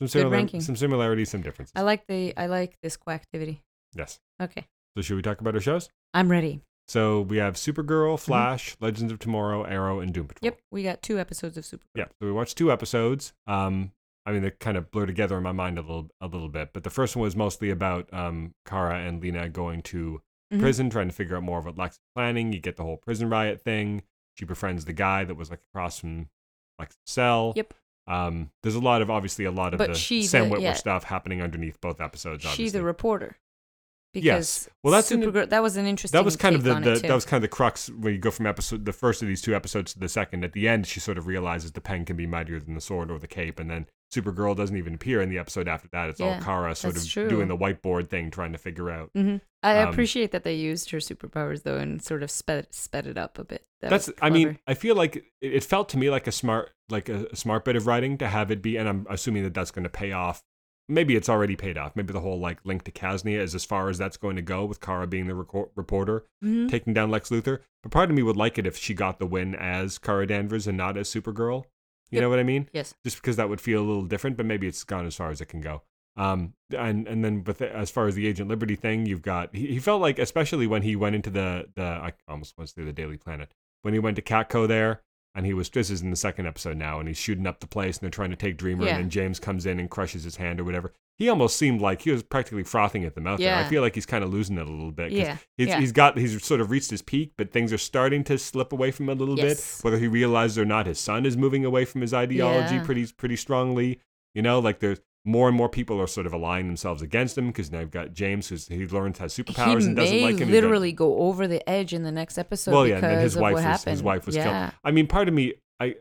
Some, similar, ranking. some similarities, some differences. I like the I like this activity. yes. Okay, So should we talk about our shows? I'm ready. So we have Supergirl, Flash, Legends of Tomorrow, Arrow, and Doom Patrol. Mm-hmm. Yep, we got two episodes of Supergirl. Yeah. So we watched two episodes. Um, I mean, they kind of blur together in my mind a little, a little bit. But the first one was mostly about um, Kara and Lena going to Mhm. prison, trying to figure out more of what Lex is planning. You get the whole prison riot thing. She befriends the guy that was like across from Lex's cell. Yep. Um, there's a lot of obviously a lot of But the Sam the- Witwer yeah. stuff happening underneath both episodes. Obviously. the reporter. Because Yes. Well, that's an- that was an interesting. that was kind of the, the that was kind of the crux when you go from episode the first of these two episodes to the second. At the end, she sort of realizes the pen can be mightier than the sword or the cape, and then Supergirl doesn't even appear in the episode after that. It's all Kara sort of true. doing the whiteboard thing, trying to figure out. Mhm. I um, appreciate that they used her superpowers though and sort of sped sped it up a bit. That That's. I mean. I feel like it, it felt to me like a smart, like a, a smart bit of writing to have it be, and I'm assuming that that's going to pay off. Maybe it's already paid off. Maybe the whole like link to Kasnia is as far as that's going to go with Kara being the reporter. Mhm. taking down Lex Luthor. But part of me would like it if she got the win as Kara Danvers and not as Supergirl. You Yep. know what I mean? yes. Just because that would feel a little different, but maybe it's gone as far as it can go. Um, and and then with the, as far as the Agent Liberty thing, you've got he, he felt like especially when he went into the the I almost went through the Daily Planet when he went to Catco there. And he was, this is in the second episode now, and he's shooting up the place, and they're trying to take Dreamer, Yeah. and then James comes in and crushes his hand or whatever. He almost seemed like he was practically frothing at the mouth. there. I Yeah. feel like he's kind of losing it a little bit. 'cause Yeah. He's, yeah. he's got he's sort of reached his peak, but things are starting to slip away from him a little Yes. bit. Whether he realizes or not, his son is moving away from his ideology Yeah. pretty pretty strongly. You know, like there's more and more people are sort of aligning themselves against him because now you've got James, who's he learns has superpowers he and doesn't like him. Literally go over the edge in the next episode well, yeah, because and his of wife was happened. his wife was killed. I mean, part of me, I,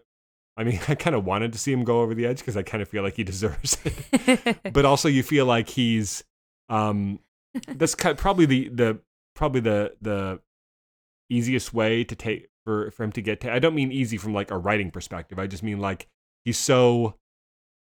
I mean, (laughs) I kind of wanted to see him go over the edge because I kind of feel like he (laughs) deserves it. (laughs) but also you feel like he's um that's kind probably the the probably the the easiest way to take for for him to get to I don't mean easy from like a writing perspective. I just mean like he's so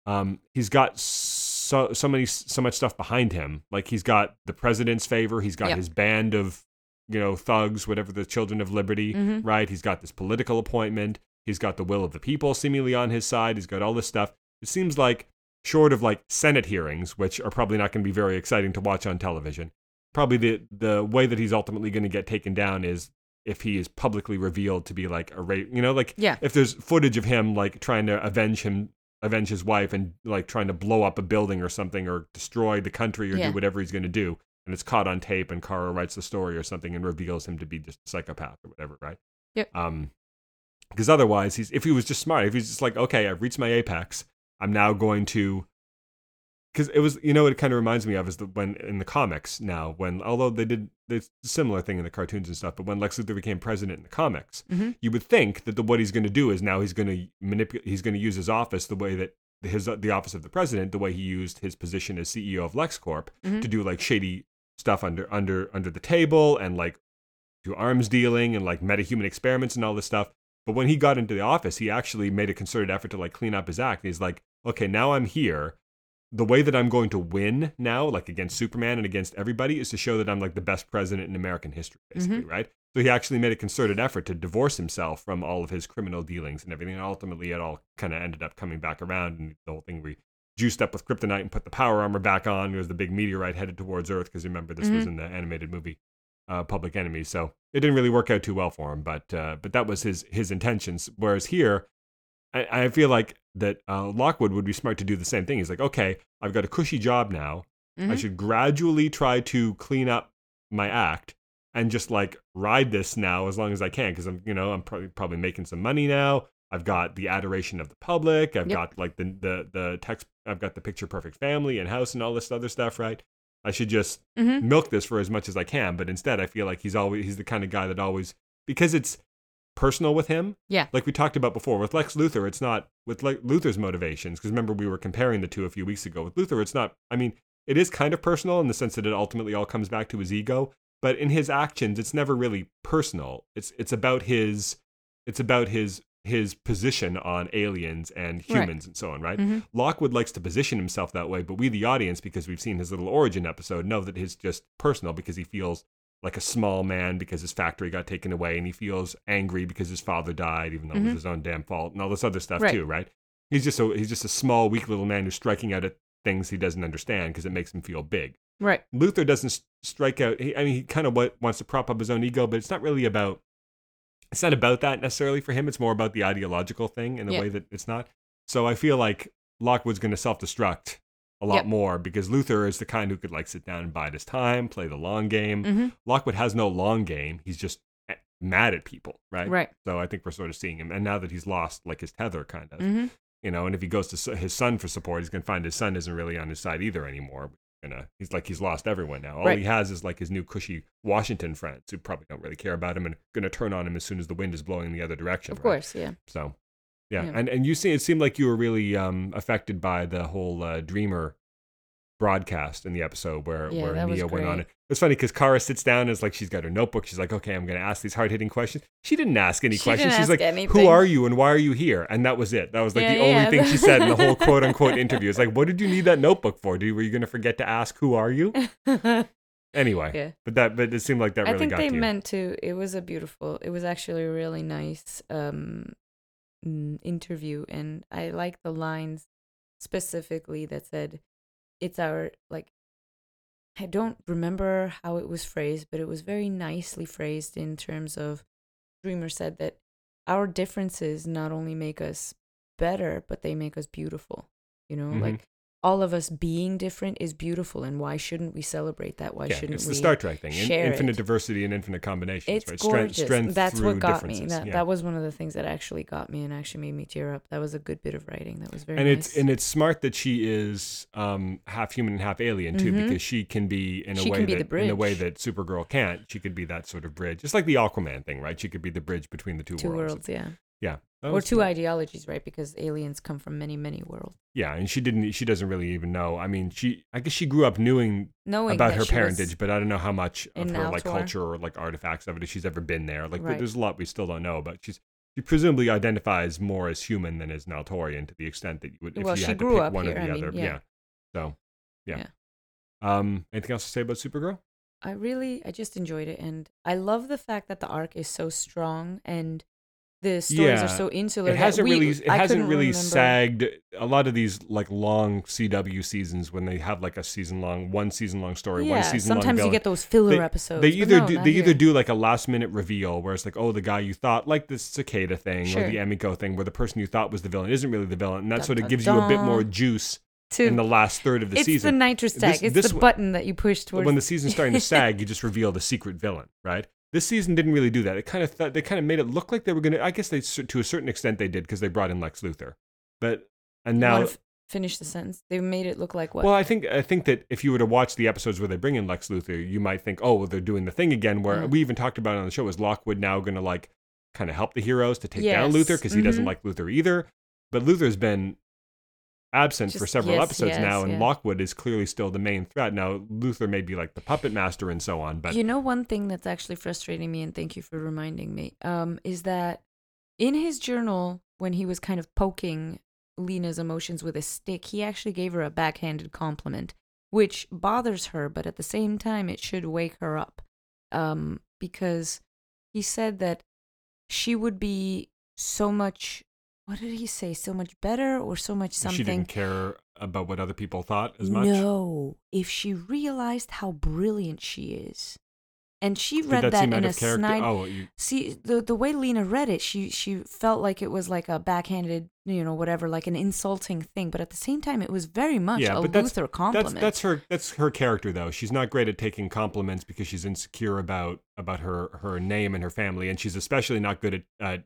um he's got so so many so much stuff behind him. Like he's got the president's favor, he's got Yep. his band of you know thugs, whatever the children of liberty, Mhm. right? He's got this political appointment. He's got the will of the people seemingly on his side. He's got all this stuff. It seems like short of like Senate hearings, which are probably not going to be very exciting to watch on television. Probably the the way that he's ultimately going to get taken down is if he is publicly revealed to be like a rape, you know, like Yeah. if there's footage of him like trying to avenge him, avenge his wife, and like trying to blow up a building or something, or destroy the country, or Yeah. do whatever he's going to do, and it's caught on tape, and Kara writes the story or something and reveals him to be just a psychopath or whatever, right? Yep. Um, because otherwise, he's if he was just smart, if he's just like, okay, I've reached my apex, I'm now going to. Because it was, you know, what it kind of reminds me of is the when in the comics now, when although they did the similar thing in the cartoons and stuff, but when Lex Luthor became president in the comics, Mhm. you would think that the, what he's going to do is now he's going to manipulate, he's going to use his office the way that his the office of the president, the way he used his position as CEO of LexCorp Mhm. to do like shady stuff under under under the table and like do arms dealing and like metahuman experiments and all this stuff. But when he got into the office, he actually made a concerted effort to like clean up his act. He's like, okay, now I'm here. The way that I'm going to win now, like against Superman and against everybody, is to show that I'm like the best president in American history, basically, right? So he actually made a concerted effort to divorce himself from all of his criminal dealings and everything. And ultimately, it all kind of ended up coming back around, and the whole thing we juiced up with kryptonite and put the power armor back on. There was the big meteorite headed towards Earth because remember this was Mhm. in the animated movie uh, Public Enemy. So it didn't really work out too well for him, but uh, but that was his his intentions. Whereas here, I, I feel like that uh, Lockwood would be smart to do the same thing. He's like, okay, I've got a cushy job now. I Mhm. should gradually try to clean up my act and just like ride this now as long as I can because I'm you know I'm probably probably making some money now. I've got the adoration of the public. I've Yep. got like the the the text. I've got the picture perfect family and house and all this other stuff. Right. I should just Mhm. milk this for as much as I can. But instead, I feel like he's always he's the kind of guy that always because it's personal with him. Yeah. Like we talked about before with Lex Luthor, it's not with Luthor's motivations because remember we were comparing the two a few weeks ago. With Luthor, it's not. I mean, it is kind of personal in the sense that it ultimately all comes back to his ego. but in his actions, it's never really personal. It's it's about his it's about his his position on aliens and Right. humans and so on, right? Mhm. Lockwood likes to position himself that way, but we, the audience, because we've seen his little origin episode, know that it's just personal because he feels like a small man because his factory got taken away, and he feels angry because his father died, even though it was Mhm. his own damn fault, and all this other stuff Right. too, right? He's just a he's just a small, weak little man who's striking out at things he doesn't understand because it makes him feel big. Right. Luthor doesn't strike out. He, I mean, he kind of wants to prop up his own ego, but it's not really about. It's not about that necessarily for him. It's more about the ideological thing in a Yeah. way that it's not. So I feel like Lockwood's going to self-destruct a lot Yep. more because Luthor is the kind who could like sit down and bide his time, play the long game. hmm Lockwood has no long game. He's just eh, mad at people, right? Right. So I think we're sort of seeing him, and now that he's lost like his tether, kind of hmm you know and if he goes to his son for support he's going to find his son isn't really on his side either anymore you know he's like he's lost everyone now all Right. he has is like his new cushy washington friends who probably don't really care about him and going to turn on him as soon as the wind is blowing the other direction Of right? course. Yeah. so yeah. Yeah. and and you see it seemed like you were really um affected by the whole uh, dreamer broadcast in the episode where Yeah, where Nia went on it. It's funny because Kara sits down and it's like she's got her notebook. She's like, okay, I'm going to ask these hard hitting questions. She didn't ask any She questions. she's like, who are you and why are you here? And that was it. That was like Yeah, the only thing she said in the whole quote unquote (laughs) interview. It's like, what did you need that notebook for? Did, were you going to forget to ask who are you? (laughs) Anyway, yeah. but that but it seemed like that I really think they meant to. It was a beautiful. It was actually a really nice um, interview, and I like the lines specifically that said, "It's our like." I don't remember how it was phrased, but it was very nicely phrased in terms of. Dreamer said that our differences not only make us better, but they make us beautiful. You know, Mhm. like all of us being different is beautiful, and why shouldn't we celebrate that? Why yeah, shouldn't we? it's we? the Star Trek thing. Share infinite it? diversity and infinite combinations, It's right? gorgeous. Strength, strength That's what got me. That yeah. that was one of the things that actually got me and actually made me tear up. That was a good bit of writing. That was very and nice. it's and it's smart that she is um, half human and half alien too, Mhm. because she can be in a She way that in a way that Supergirl can't. She could be that sort of bridge, just like the Aquaman thing, right? She could be the bridge between the two, two worlds. worlds, yeah, Yeah, or two ideologies, right? Because aliens come from many, many worlds. Yeah, and she didn't. She doesn't really even know. I mean, she. I guess she grew up knowing Knowing about her parentage, but I don't know how much of her like Altor. culture or like artifacts of it if she's ever been there. Like, Right. there's a lot we still don't know, but she's. She presumably identifies more as human than as Naltorian to the extent that you would if Well, you she had to pick one here, or the I mean, other. yeah. So, yeah. Yeah. Um, anything else to say about Supergirl? I really, I just enjoyed it, and I love the fact that the arc is so strong and the stories Yeah. are so insular. It hasn't we- really. It I hasn't really remember- sagged. A lot of these like long CW seasons when they have like a season long, one season long story, Yeah, one season long. sometimes you get those filler they, episodes. They either no, do they either do like a last minute reveal where it's like, oh, the guy you thought like the cicada thing Sure. or the Emiko thing, where the person you thought was the villain isn't really the villain, and that Dun, sort of dun, gives you a bit more juice to in the last third of the it's season. It's the nitrous tag. This- it's this the one- button that you push towards. when the season's starting to (laughs) sag, you just reveal the secret villain, right? This season didn't really do that. It kind of th- they kind of made it look like they were gonna. I guess they to a certain extent they did because they brought in Lex Luthor, but and now finish the sentence. They made it look like what? Well, I think I think that if you were to watch the episodes where they bring in Lex Luthor, you might think, oh, well, they're doing the thing again. Where Yeah. we even talked about it on the show, is Lockwood now going to like kind of help the heroes to take down Luthor because he doesn't Mhm. like Luthor either. But Luthor's been absent for several yes, episodes now, and yeah. Lockwood is clearly still the main threat. Now Luthor may be like the puppet master and so on, but you know, one thing that's actually frustrating me, and thank you for reminding me, um, is that in his journal, when he was kind of poking Lena's emotions with a stick, he actually gave her a backhanded compliment, which bothers her, but at the same time, it should wake her up. Um, because he said that she would be so much, what did he say? So much better or so much something? she didn't care about what other people thought as much. No, if she realized how brilliant she is. And she Did read that, that, in a snide. Oh, you, See, the the way Lena read it, she she felt like it was like a backhanded, you know, whatever, like an insulting thing. But at the same time, it was very much Yeah, a but that's- Luthor compliment. That's that's her that's her character though. She's not great at taking compliments because she's insecure about about her her name and her family, and she's especially not good at. Uh,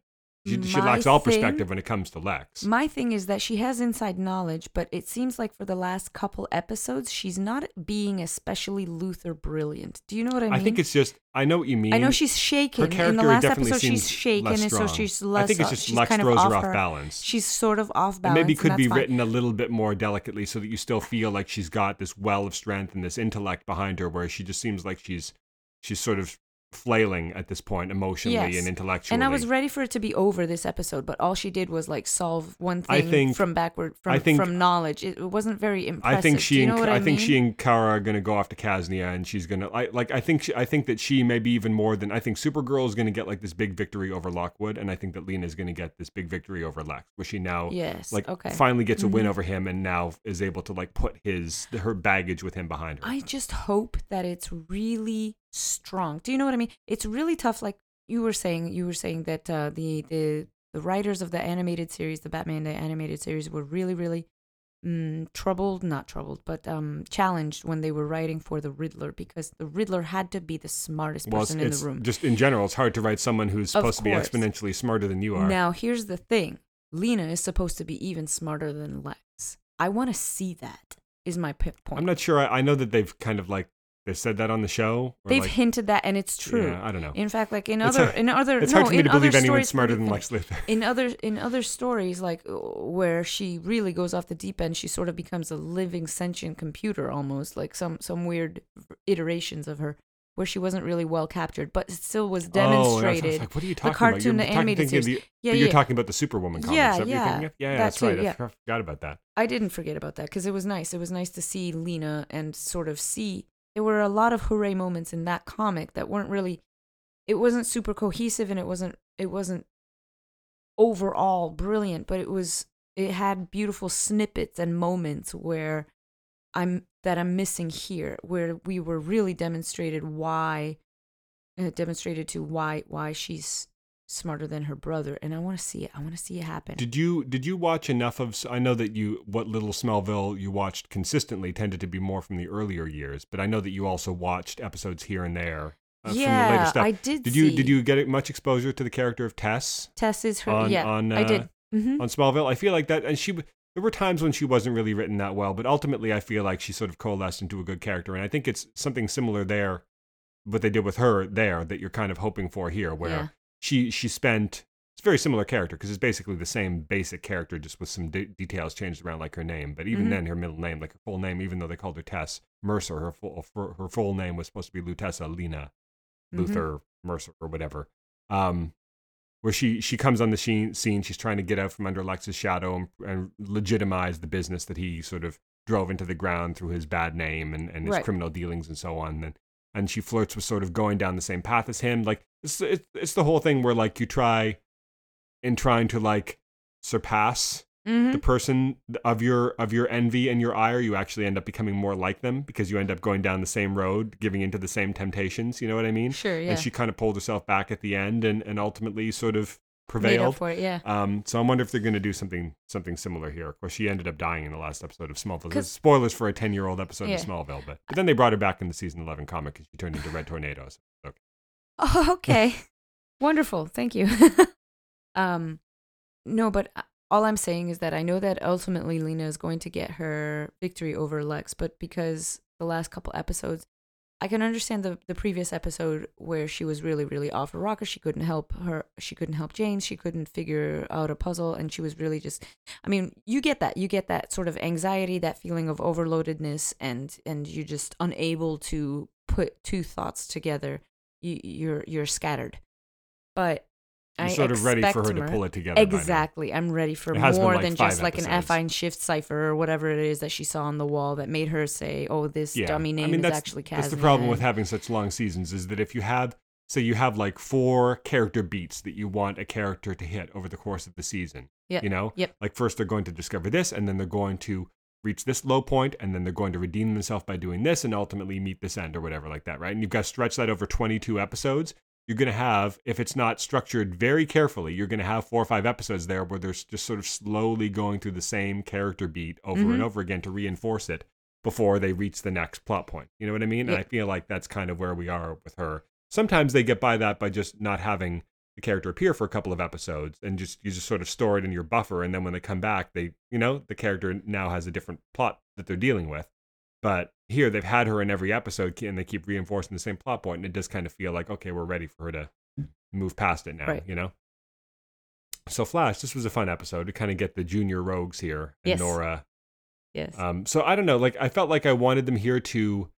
she, she lacks all thing- perspective when it comes to Lex. My thing is that she has inside knowledge, but it seems like for the last couple episodes, she's not being especially Luthor brilliant. Do you know what I mean? I think it's just I know what you mean. I know she's shaken. her in the last definitely episode, seems she's shaken, less and so she's less. I think it's just Lex kind throws of her off off balance. She's sort of off And balance. maybe could and be fine. written a little bit more delicately so that you still feel like she's got this well of strength and this intellect behind her, where she just seems like she's she's sort of flailing at this point emotionally Yes. and intellectually. And I was ready for it to be over this episode, but all she did was like solve one I thing think- from backward from I think- from knowledge. It, wasn't very impressive. I think she you and know what I, I, think she and Kara are going to go off to Kasnia, and she's going to I, like. I think she, I think that she maybe even more than I think Supergirl is going to get like this big victory over Lockwood, and I think that Lena is going to get this big victory over Lex, where she now Yes. like okay. finally gets a win Mhm. over him, and now is able to like put his her baggage with him behind her. I just hope that it's really strong. Do you know what I mean? It's really tough. Like you were saying, you were saying that uh, the the the writers of the animated series, the Batman the animated series, were really really mm, troubled, not troubled, but um, challenged when they were writing for the Riddler because the Riddler had to be the smartest well, person in the room. just in general, it's hard to write someone who's Of supposed to be exponentially smarter than you are. Now, here's the thing Lena is supposed to be even smarter than Lex. I want to see that, is my point. I'm not sure. I, I know that they've kind of like they said that on the show. They've like, hinted that, and it's true. Yeah, I don't know. In fact, like in It's other, a- in other, it's no, hard for me in to believe other anyone's stories, smarter than. Lex Luthor. in other in other stories like where she really goes off the deep end she sort of becomes a living sentient computer almost like some some weird iterations of her where she wasn't really well captured but it still was Oh, was- demonstrated like, what are you talking cartoon, about? You're the animated series. the- yeah but you're talking about the Superwoman comics. Yeah, that yeah. Yeah, yeah, that that's too, right. yeah. I forgot about that. i didn't forget about that because it was nice it was nice to see lena and sort of see there were a lot of hooray moments in that comic that weren't really it wasn't super cohesive and it wasn't it wasn't overall brilliant but it was it had beautiful snippets and moments where i'm that i'm missing here where we were really demonstrated why uh, demonstrated to why why she's smarter than her brother and i want to see it i want to see it happen Did you did you watch enough of? I know that you what little Smallville you watched consistently tended to be more from the earlier years, but I know that you also watched episodes here and there uh, from the later yeah stuff. i did did you see. did you get much exposure to the character of Tess tess is her on yeah on uh, i did hmm on Smallville? I feel like that, and she. There were times when she wasn't really written that well, but ultimately, I feel like she sort of coalesced into a good character, and I think it's something similar there, what they did with her there that you're kind of hoping for here, where Yeah. She she spent. It's a very similar character because it's basically the same basic character, just with some de- details changed around, like her name. But even Mhm. then, her middle name, like her full name, even though they called her Tess Mercer, her full her full name was supposed to be Lutessa Lena Mhm. Luthor Mercer or whatever. Um, where she she comes on the scene, scene she's trying to get out from under Lex's shadow and, and legitimize the business that he sort of drove into the ground through his bad name and, and his Right. criminal dealings and so on. And and she flirts with sort of going down the same path as him. Like it's it's, it's the whole thing where like you try in trying to like surpass Mhm. the person of your of your envy and your ire, you actually end up becoming more like them because you end up going down the same road, giving into the same temptations. You know what I mean? sure yeah And she kind of pulled herself back at the end and, and ultimately sort of prevailed. for it yeah Um, so I wonder if they're going to do something something similar here. Of course, she ended up dying in the last episode of Smallville. Spoilers for a ten year old episode Yeah. of Smallville, but, but then they brought her back in the season eleven comic because she turned into Red Tornadoes. Okay. Oh, (laughs) okay. Wonderful. Thank you. (laughs) um, no, but uh, all I'm saying is that I know that ultimately Lena is going to get her victory over Lex, but because the last couple episodes, I can understand the the previous episode where she was really really off her rocker. She couldn't help her. She couldn't help Jane. She couldn't figure out a puzzle, and she was really just. I mean, you get that. You get that sort of anxiety, that feeling of overloadedness, and and you're just unable to put two thoughts together. You, you're you're scattered, but You're I sort of ready for her to pull it together. Exactly. I'm ready for more like than just like an affine shift cipher or whatever it is that she saw on the wall that made her say, "Oh, this Yeah. dummy I name mean, is that's, actually Kazan." That's the problem with having such long seasons is that if you have, say, you have like four character beats that you want a character to hit over the course of the season. Yeah. You know? Yep. Like first they're going to discover this, and then they're going to reach this low point, and then they're going to redeem themselves by doing this, and ultimately meet this end or whatever like that, right? And you've got to stretch that over 22 episodes. You're going to have, if it's not structured very carefully, you're going to have four or five episodes there where they're just sort of slowly going through the same character beat over Mhm. and over again to reinforce it before they reach the next plot point. You know what I mean? And I feel like that's kind of where we are with her. Sometimes they get by that by just not having the character appear for a couple of episodes and just you just sort of store it in your buffer and then when they come back they you know the character now has a different plot that they're dealing with but here they've had her in every episode and they keep reinforcing the same plot point and it does kind of feel like okay we're ready for her to move past it now Right. you know so flash this was a fun episode to kind of get the junior rogues here and Yes. nora yes. um, so I don't know. Like I felt like I wanted them here to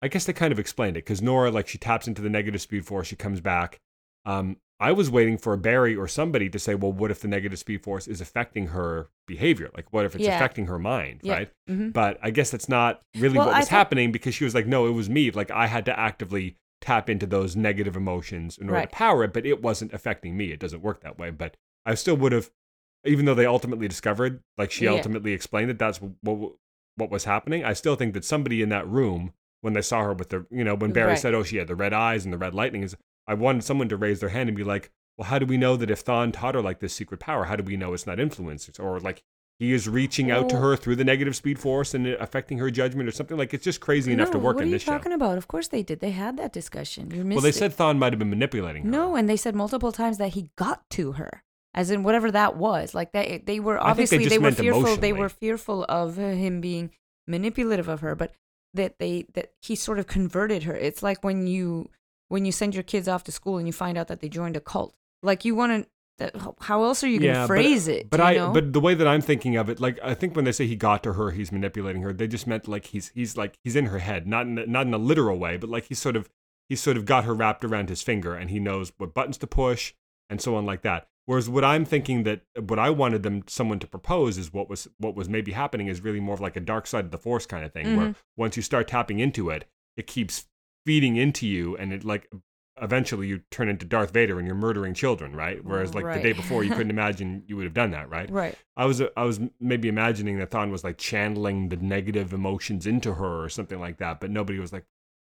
I guess they kind of explained it because Nora, like, she taps into the negative speed force, she comes back. Um, I was waiting for Barry or somebody to say, well, what if the negative speed force is affecting her behavior? Like, what if it's Yeah. affecting her mind, Yeah. right? Mhm. But I guess that's not really Well, what was thought- happening because she was like, no, it was me. Like, I had to actively tap into those negative emotions in order Right. to power it, but it wasn't affecting me. It doesn't work that way. But I still would have, even though they ultimately discovered, like, she Yeah. ultimately explained that that's what, what was happening. I still think that somebody in that room, when they saw her with the, you know, when Barry Right. said, oh, she had the red eyes and the red lightning, is I wanted someone to raise their hand and be like, well, how do we know that if Thawne taught her like this secret power, how do we know it's not influence? Or like he is reaching out to her through the negative speed force and affecting her judgment or something like it's just crazy enough to work what in are you this show. talking about? Of course they did. They had that discussion. You missed Well, they it. said Thawne might have been manipulating her. no, and they said multiple times that he got to her, as in whatever that was. Like they, they were think they obviously they, were fearful. They were fearful of him being manipulative of her, but that they that he sort of converted her. It's like when you when you send your kids off to school and you find out that they joined a cult. Like you want to. How else are you going to Yeah, phrase but, it? But you I, know? but the way that I'm thinking of it, like I think when they say he got to her, he's manipulating her. They just meant like he's he's like he's in her head, not in, not in a literal way, but like he's sort of he's sort of got her wrapped around his finger, and he knows what buttons to push and so on like that. Whereas what I'm thinking that what I wanted them someone to propose is what was what was maybe happening is really more of like a dark side of the force kind of thing, where Mm-hmm. once you start tapping into it, it keeps feeding into you, and it like eventually you turn into Darth Vader and you're murdering children, right? Whereas like the day before you couldn't (laughs) imagine you would have done that, right? right. I was I was maybe imagining that Thawne was like channeling the negative emotions into her or something like that, but nobody was like,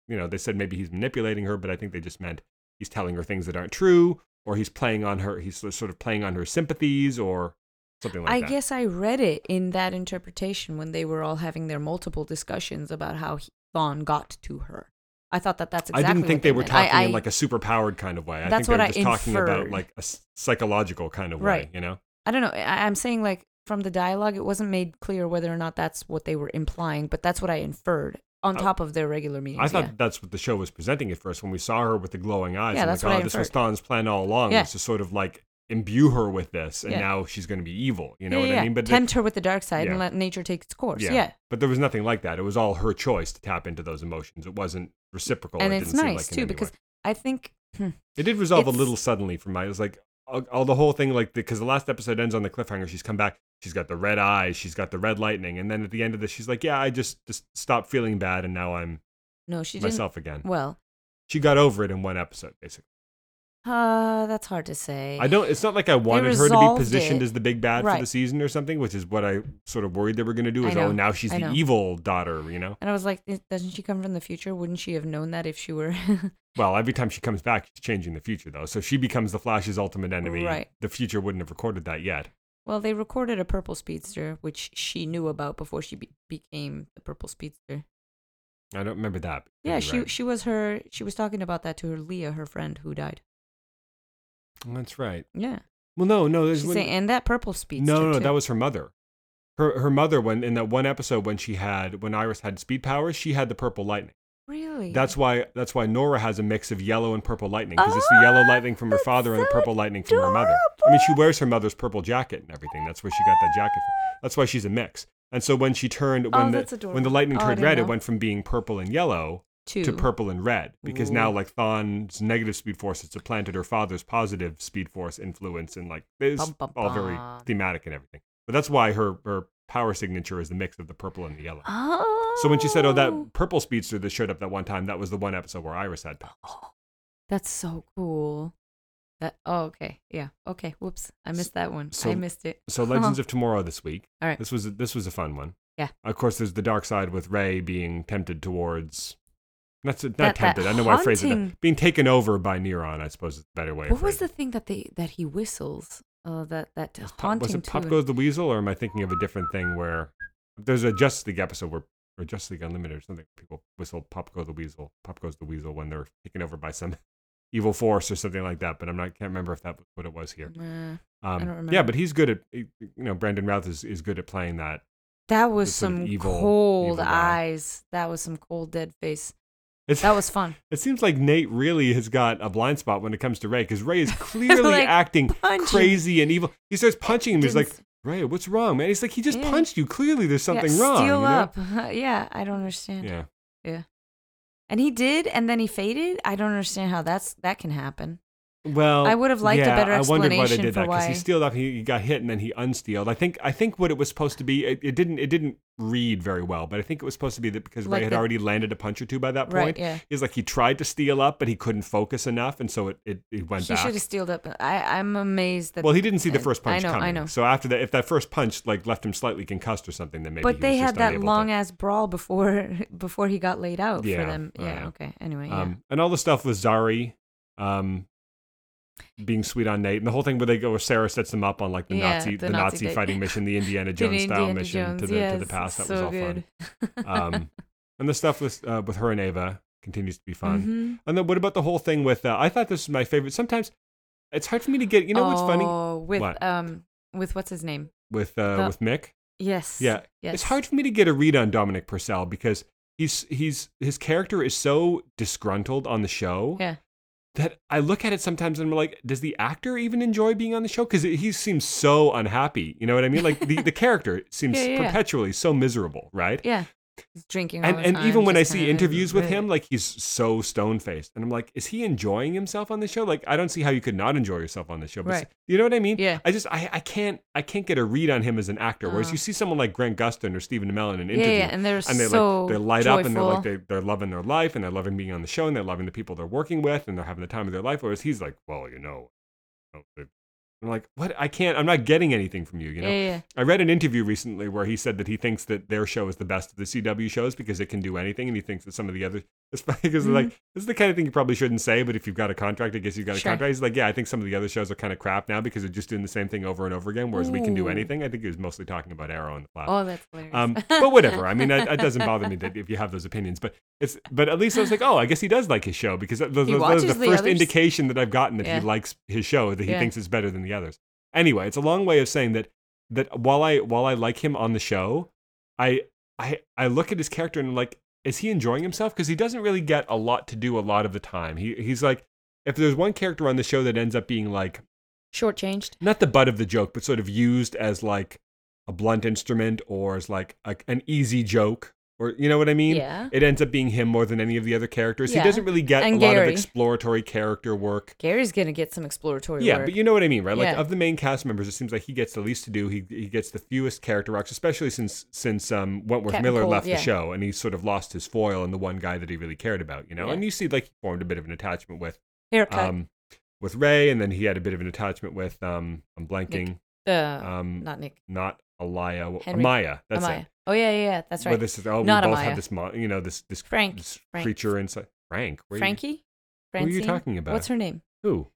you know, they said maybe he's manipulating her, but I think they just meant he's telling her things that aren't true, or he's playing on her, he's sort of playing on her sympathies, or something like I that. I guess I read it in that interpretation when they were all having their multiple discussions about how he, Thawne got to her. I thought that that's exactly. I didn't think what they were meant. I- talking in like a super powered kind of way. I think they what were I just talking about like a psychological kind of Right. way, you know? I don't know. I, I'm saying like from the dialogue, it wasn't made clear whether or not that's what they were implying, but that's what I inferred on top of their regular meetings. I thought yeah. that's what the show was presenting at first when we saw her with the glowing eyes. Yeah, I'm that's like, what oh, I this was inferred. Plan all along, Yeah. was to sort of like imbue her with this, and Yeah. now she's going to be evil. You know yeah, what yeah. I mean? But tempt her with the dark side and let nature take its course. yeah. But there was nothing like that. It was all her choice to tap into those emotions. It wasn't reciprocal. and it it's didn't seem nice like too because way. I think hmm, it did resolve a little suddenly for me. It was like all, all the whole thing, like because the, last episode ends on the cliffhanger. She's come back. She's got the red eyes. She's got the red lightning, and then at the end of this, she's like, "Yeah, I just just stopped feeling bad, and now I'm no, she didn't. myself again." Well, She got over it in one episode, basically. Uh, that's hard to say. I don't. It's not like I wanted her to be positioned it. as the big bad for the season or something, which is what I sort of worried they were going to do. Is oh, now she's the evil daughter, you know? And I was like, doesn't she come from the future? Wouldn't she have known that if she were? (laughs) Well, every time she comes back, she's changing the future, though. So she becomes the Flash's ultimate enemy. Right. The future wouldn't have recorded that yet. well, they recorded a purple speedster, which she knew about before she be- became the purple speedster. I don't remember that. Yeah, she right. she was her. She was talking about that to her Leah, her friend who died. That's right. Yeah, Well, no, no. There's she's when- saying, and that purple speedster. no, no, no. That was her mother. Her her mother when in that one episode when she had when Iris had speed powers, she had the purple lightning. really. That's why that's why Nora has a mix of yellow and purple lightning because it's the yellow oh, lightning from her father and the purple lightning from her mother. I mean, she wears her mother's purple jacket and everything. That's where she got that jacket from. That's why she's a mix. And so when she turned when Oh, the when the lightning Oh, turned red, it went from being purple and yellow two. to purple and red because now like Thawne's negative speed force has supplanted her father's positive speed force influence and like it's Bum, bum, all very thematic and everything. But that's why her her power signature is the mix of the purple and the yellow. Oh. So when she said, "Oh, that oh. purple speedster that showed up that one time," that was the one episode where Iris had powers. Oh, that's so cool. That. Oh, okay. Yeah. Okay. Whoops. I missed that one. So- I missed it. So (laughs) Legends of Tomorrow this week. All right. This was this was a fun one. Yeah. Of course, there's the dark side with Ray being tempted towards. Not, not That- that tempted. I know why I phrased it. that. Being taken over by Neron, I suppose is a better way. What was the phrasing thing that they that he whistles? Uh, that that it. Was Pop- haunting was it Pop? Goes the Weasel, or am I thinking of a different thing where there's a Justice League episode where or Justice League Unlimited or something. People whistle "Pop Goes the Weasel," "Pop Goes the Weasel" when they're taken over by some (laughs) evil force or something like that. But I'm not can't remember if that was what it was here. Uh, Um, don't Yeah, but he's good at you know Brandon Routh is, is good at playing that. that was The sort of some evil- cold evil eyes. That was some cold dead face. It's, That was fun. (laughs) it seems like Nate really has got a blind spot when it comes to Ray because Ray is (laughs) clearly Like, acting crazy and evil. He starts punching him. He's like, Ray, what's wrong, man? He's like, he just Yeah. punched you. Clearly, there's something yeah, wrong. Steal you know? up. (laughs) yeah, I don't understand. Yeah. Yeah. And he did, and then he faded. I don't understand how that's that can happen. Well, I would have liked a yeah, better I wondered why they did that because he steeled up, he, he got hit, and then he unstealed. I think I think what it was supposed to be, it, it didn't it didn't read very well, but I think it was supposed to be that because Like Ray had the- already landed a punch or two by that point. Right, yeah. He's like he tried to steal up, but he couldn't focus enough, and so it it, it went She back. should have stealed up. I, I'm amazed that. Well, he didn't see the first punch I know, coming. I know. So after that, if that first punch like left him slightly concussed or something, then maybe. but he they had that unable to- long ass brawl before (laughs) before he got laid out Yeah, for them. Yeah. yeah. Okay. Anyway. Yeah. Um, and all the stuff with Zari, um, being sweet on Nate, and the whole thing where they go, where Sara sets them up on like the Yeah, Nazi, the the, Nazi Nazi, fighting mission, the Indiana (laughs) Jones the style Indiana mission Jones, to the yes, to the past. That so was all good. fun. (laughs) Um, and the stuff with uh, with her and Ava continues to be fun. Mhm. And then what about the whole thing with? Uh, I thought this was my favorite. Sometimes it's hard for me to get. You know what's funny Oh, with What? um with what's his name? with uh, the- with Mick? Yes. Yeah, Yes. It's hard for me to get a read on Dominic Purcell because he's he's his character is so disgruntled on the show Yeah. That I look at it sometimes and I'm like, does the actor even enjoy being on the show? Because he seems so unhappy. You know what I mean? Like the, the (laughs) character seems Yeah, yeah, yeah. perpetually so miserable, right? Yeah. He's drinking. all And and even when I see interviews with him, like he's so stone faced, and I'm like, is he enjoying himself on the show? Like, I don't see how you could not enjoy yourself on the show. But Right. you know what I mean? Yeah. I just I, I can't I can't get a read on him as an actor. Whereas Uh. you see someone like Grant Gustin or Stephen Amell in an interview, yeah, and they're and they so like they light up and they're like they, they're loving their life and they're loving being on the show and they're loving the people they're working with and they're having the time of their life. Whereas he's like, well, you know, you know, they're- I'm like, what? I can't. I'm not getting anything from you. You know. Yeah, yeah. I read an interview recently where he said that he thinks that their show is the best of the CW shows because it can do anything, and he thinks that some of the other. (laughs) It's funny because Mhm. like this is the kind of thing you probably shouldn't say, but if you've got a contract, I guess you've got a Sure. contract. He's like, yeah, I think some of the other shows are kind of crap now because they're just doing the same thing over and over again, whereas we can do anything. I think he was mostly talking about Arrow and the Flash. Oh, that's hilarious. Um, (laughs) but whatever. I mean, it that doesn't bother me that if you have those opinions. But it's but at least I was like, oh, I guess he does like his show because that, He those are the the first others. indication that I've gotten that Yeah. he likes his show, that he Yeah. thinks it's better than the others. Anyway, it's a long way of saying that that while I while I like him on the show, I I I look at his character and I'm like, is he enjoying himself? Because he doesn't really get a lot to do a lot of the time. He he's like, if there's one character on the show that ends up being like Shortchanged. not the butt of the joke, but sort of used as like a blunt instrument or as like a, an easy joke, or you know what I mean? Yeah. It ends up being him more than any of the other characters. Yeah. He doesn't really get And a lot of exploratory character work. Gary's gonna get some exploratory Yeah, work. but you know what I mean, right? Like Yeah. of the main cast members, it seems like he gets the least to do. He he gets the fewest character arcs, especially since since um, Wentworth Captain Miller Cold, left yeah. the show, and he sort of lost his foil and the one guy that he really cared about. You know, Yeah. and you see like he formed a bit of an attachment with Haircut. um with Ray, and then he had a bit of an attachment with um I'm blanking the um not Nick. not Alaya, Henry- Amaya. That's Amaya. it. Oh yeah, yeah, yeah. That's right. this is, oh, Not we both Amaya. have this, mo- you know, this this, Frank. this Frank. creature inside. Frank. Where are you- Frankie. Who are you talking about? What's her name? Who?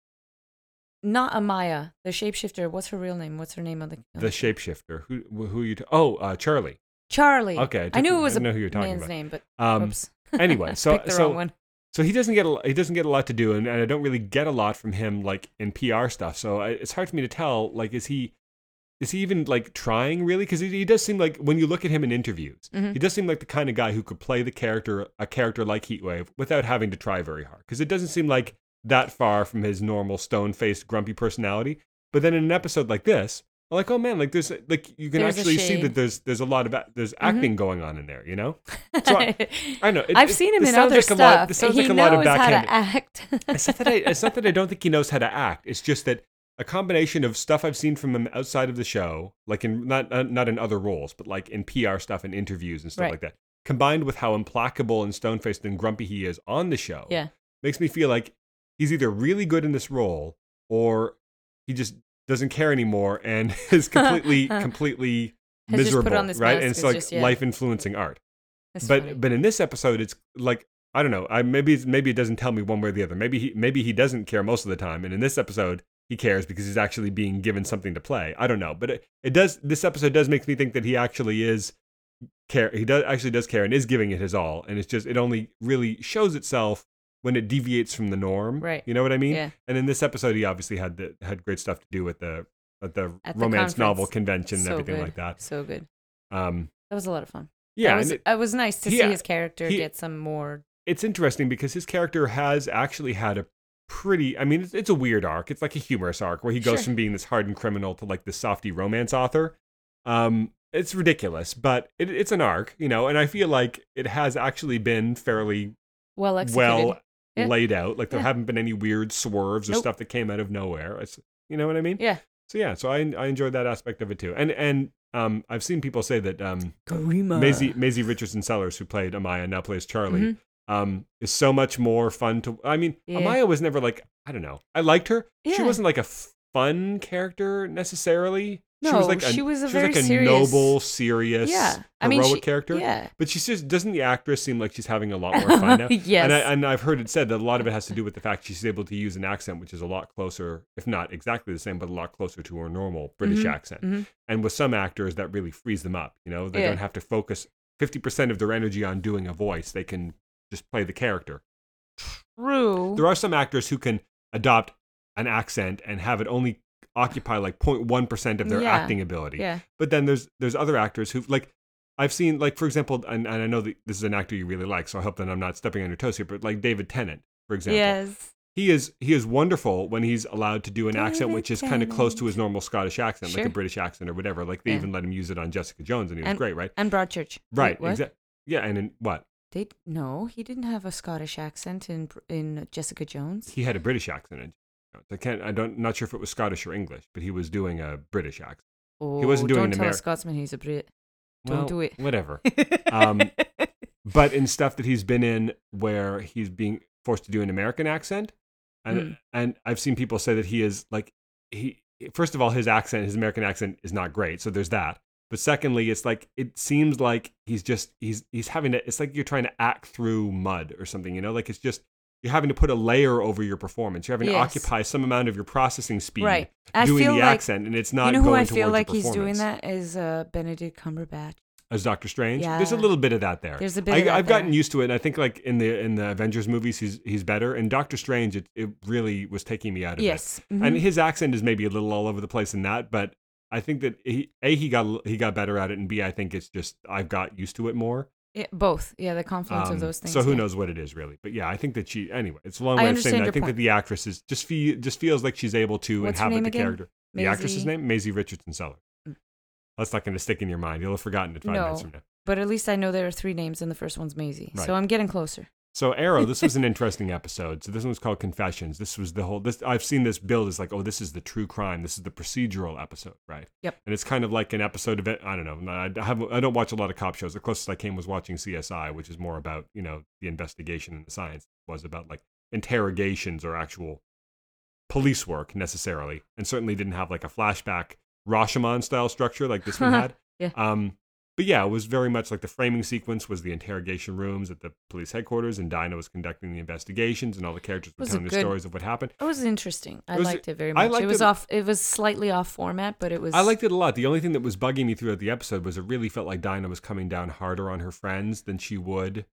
Not Amaya, the shapeshifter. What's her real name? What's her name on the? on The shapeshifter. Who? Who are you? Ta- oh, uh, Charlie. Charlie. Okay, I knew didn't- it was I a know who you were talking man's about. name, but Um. oops. Anyway, (laughs) so Picked the so wrong one. so he doesn't get a, he doesn't get a lot to do, and, and I don't really get a lot from him like in PR stuff. So I, it's hard for me to tell. Like, is he? Is he even like trying really? Because he, he does seem like when you look at him in interviews, Mhm. he does seem like the kind of guy who could play the character, a character like Heatwave, without having to try very hard. Because it doesn't seem like that far from his normal stone-faced, grumpy personality. But then in an episode like this, I'm like, oh man, like there's like you can There's actually see. Mm-hmm. that there's there's a lot of there's acting going on in there. You know, (laughs) So I- I know. It, I've it- seen him in other like a lot- stuff. this sounds he like a lot of knows how to act. it's not that I, it's not that I don't think he knows how to act. It's just that a combination of stuff I've seen from him outside of the show, like in not uh, not in other roles, but like in PR stuff and interviews and stuff Right. like that, combined with how implacable and stone faced and grumpy he is on the show, yeah. makes me feel like he's either really good in this role or he just doesn't care anymore and (laughs) is completely (laughs) completely Has just put miserable, on this right? And it's it's like just- yeah. life influencing art That's but funny. but in this episode it's like I don't know. I maybe maybe it doesn't tell me one way or the other. Maybe he maybe he doesn't care most of the time, and in this episode he cares because he's actually being given something to play. I don't know, but it, it does. This episode does make me think that he actually is care. He does actually does care and is giving it his all, and it's just it only really shows itself when it deviates from the norm. Right. You know what I mean? Yeah. And in this episode, he obviously had the, had great stuff to do with the at the At the romance novel conference. convention and so everything good. like that. So good. Um, That was a lot of fun. yeah, it was, it- it was nice to see his character he- get some more. it's interesting because his character has actually had a pretty i mean it's, it's a weird arc it's like a humorous arc where he goes Sure. from being this hardened criminal to like this softy romance author um it's ridiculous but it, it's an arc you know and i feel like it has actually been fairly well executed. well Yeah. laid out. Like there Yeah. haven't been any weird swerves or Nope. stuff that came out of nowhere. It's, you know what I mean? yeah. So yeah, so I I enjoyed that aspect of it too. And and um I've seen people say that um Karima. Maisie Maisie Richardson Sellers, who played Amaya, now plays Charlie, Mhm. Um, is so much more fun to. I mean, Yeah. Amaya was never like I don't know. I liked her. She wasn't like a fun character necessarily. she No, was like a, she was a she very was like a serious- noble, serious, Yeah. I heroic mean, she, character. Yeah. But she just doesn't the actress seem like she's having a lot more fun now. (laughs) yes. And, I, and I've heard it said that a lot of it has to do with the fact she's able to use an accent which is a lot closer, if not exactly the same, but a lot closer to her normal British Mhm, accent. mhm. And with some actors, that really frees them up. You know, they Yeah. don't have to focus 50% of their energy on doing a voice. They can just play the character. True. There are some actors who can adopt an accent and have it only occupy like 0.1% of their Yeah. acting ability. yeah. But then there's there's other actors who like I've seen like for example, and, and I know that this is an actor you really like, so I hope that I'm not stepping on your toes here. But like David Tennant, for example, Yes. he is he is wonderful when he's allowed to do an accent which is kind of close to his normal Scottish accent, like a British accent or whatever. Like they Yeah. even let him use it on Jessica Jones, and he was And- great, right? And Broadchurch. Right, exactly. Yeah, and in what They no, he didn't have a Scottish accent in in Jessica Jones. he had a British accent in. Jones. I can't. I don't. Not sure if it was Scottish or English, but he was doing a British accent. Oh, wasn't doing Don't an tell a Scotsman he's a Brit. Don't Well, do it. Whatever. (laughs) Um, but in stuff that he's been in where he's being forced to do an American accent, and Mm. and I've seen people say that he is like he first of all his accent, his American accent is not great, so there's that. But secondly, it's like it seems like he's just he's he's having to. It's like you're trying to act through mud or something, you know. Like it's just you're having to put a layer over your performance. You're having to occupy some amount of your processing speed right. I doing the like accent, and it's not you know who I feel like he's doing that is uh, Benedict Cumberbatch. as Doctor Strange. Yeah. There's a little bit of that there. There's a bit I, of that I've gotten used to it, and I think like in the in the Avengers movies, he's he's better. And Doctor Strange, it, it really was taking me out of Yes. it. mhm. And his accent is maybe a little all over the place in that, but I think that he a he got he got better at it, and b I think it's just I've got used to it more. Yeah, both. Yeah, the confluence Um, of those things. so who yeah. knows what it is really? But yeah, I think that she anyway. It's a long way of saying that. I think that the actress is just fe- just feels like she's able to What's inhabit the again? character. The actress's Maisie- name Maisie Richardson Sellers. Mm. That's not going to stick in your mind. You'll have forgotten it five minutes No. from now. But at least I know there are three names, and the first one's Maisie. Right. So I'm getting closer. So Arrow, this was an interesting episode. So this one was called Confessions. This was the whole. This I've seen this build as like, oh, this is the true crime. This is the procedural episode, right? Yep. And it's kind of like an episode of it. I don't know. I have. I don't watch a lot of cop shows. The closest I came was watching CSI, which is more about you know the investigation and the science. It was about like interrogations or actual police work necessarily, and certainly didn't have like a flashback Rashomon style structure like this one (laughs) had. Yeah. Um, but yeah, it was very much like the framing sequence was the interrogation rooms at the police headquarters, and Dinah was conducting the investigations, and all the characters were telling the good- stories of what happened. It was interesting. I It was- liked it very much. it was it- off. It was slightly off format, but it was. I liked it a lot. The only thing that was bugging me throughout the episode was it really felt like Dinah was coming down harder on her friends than she would,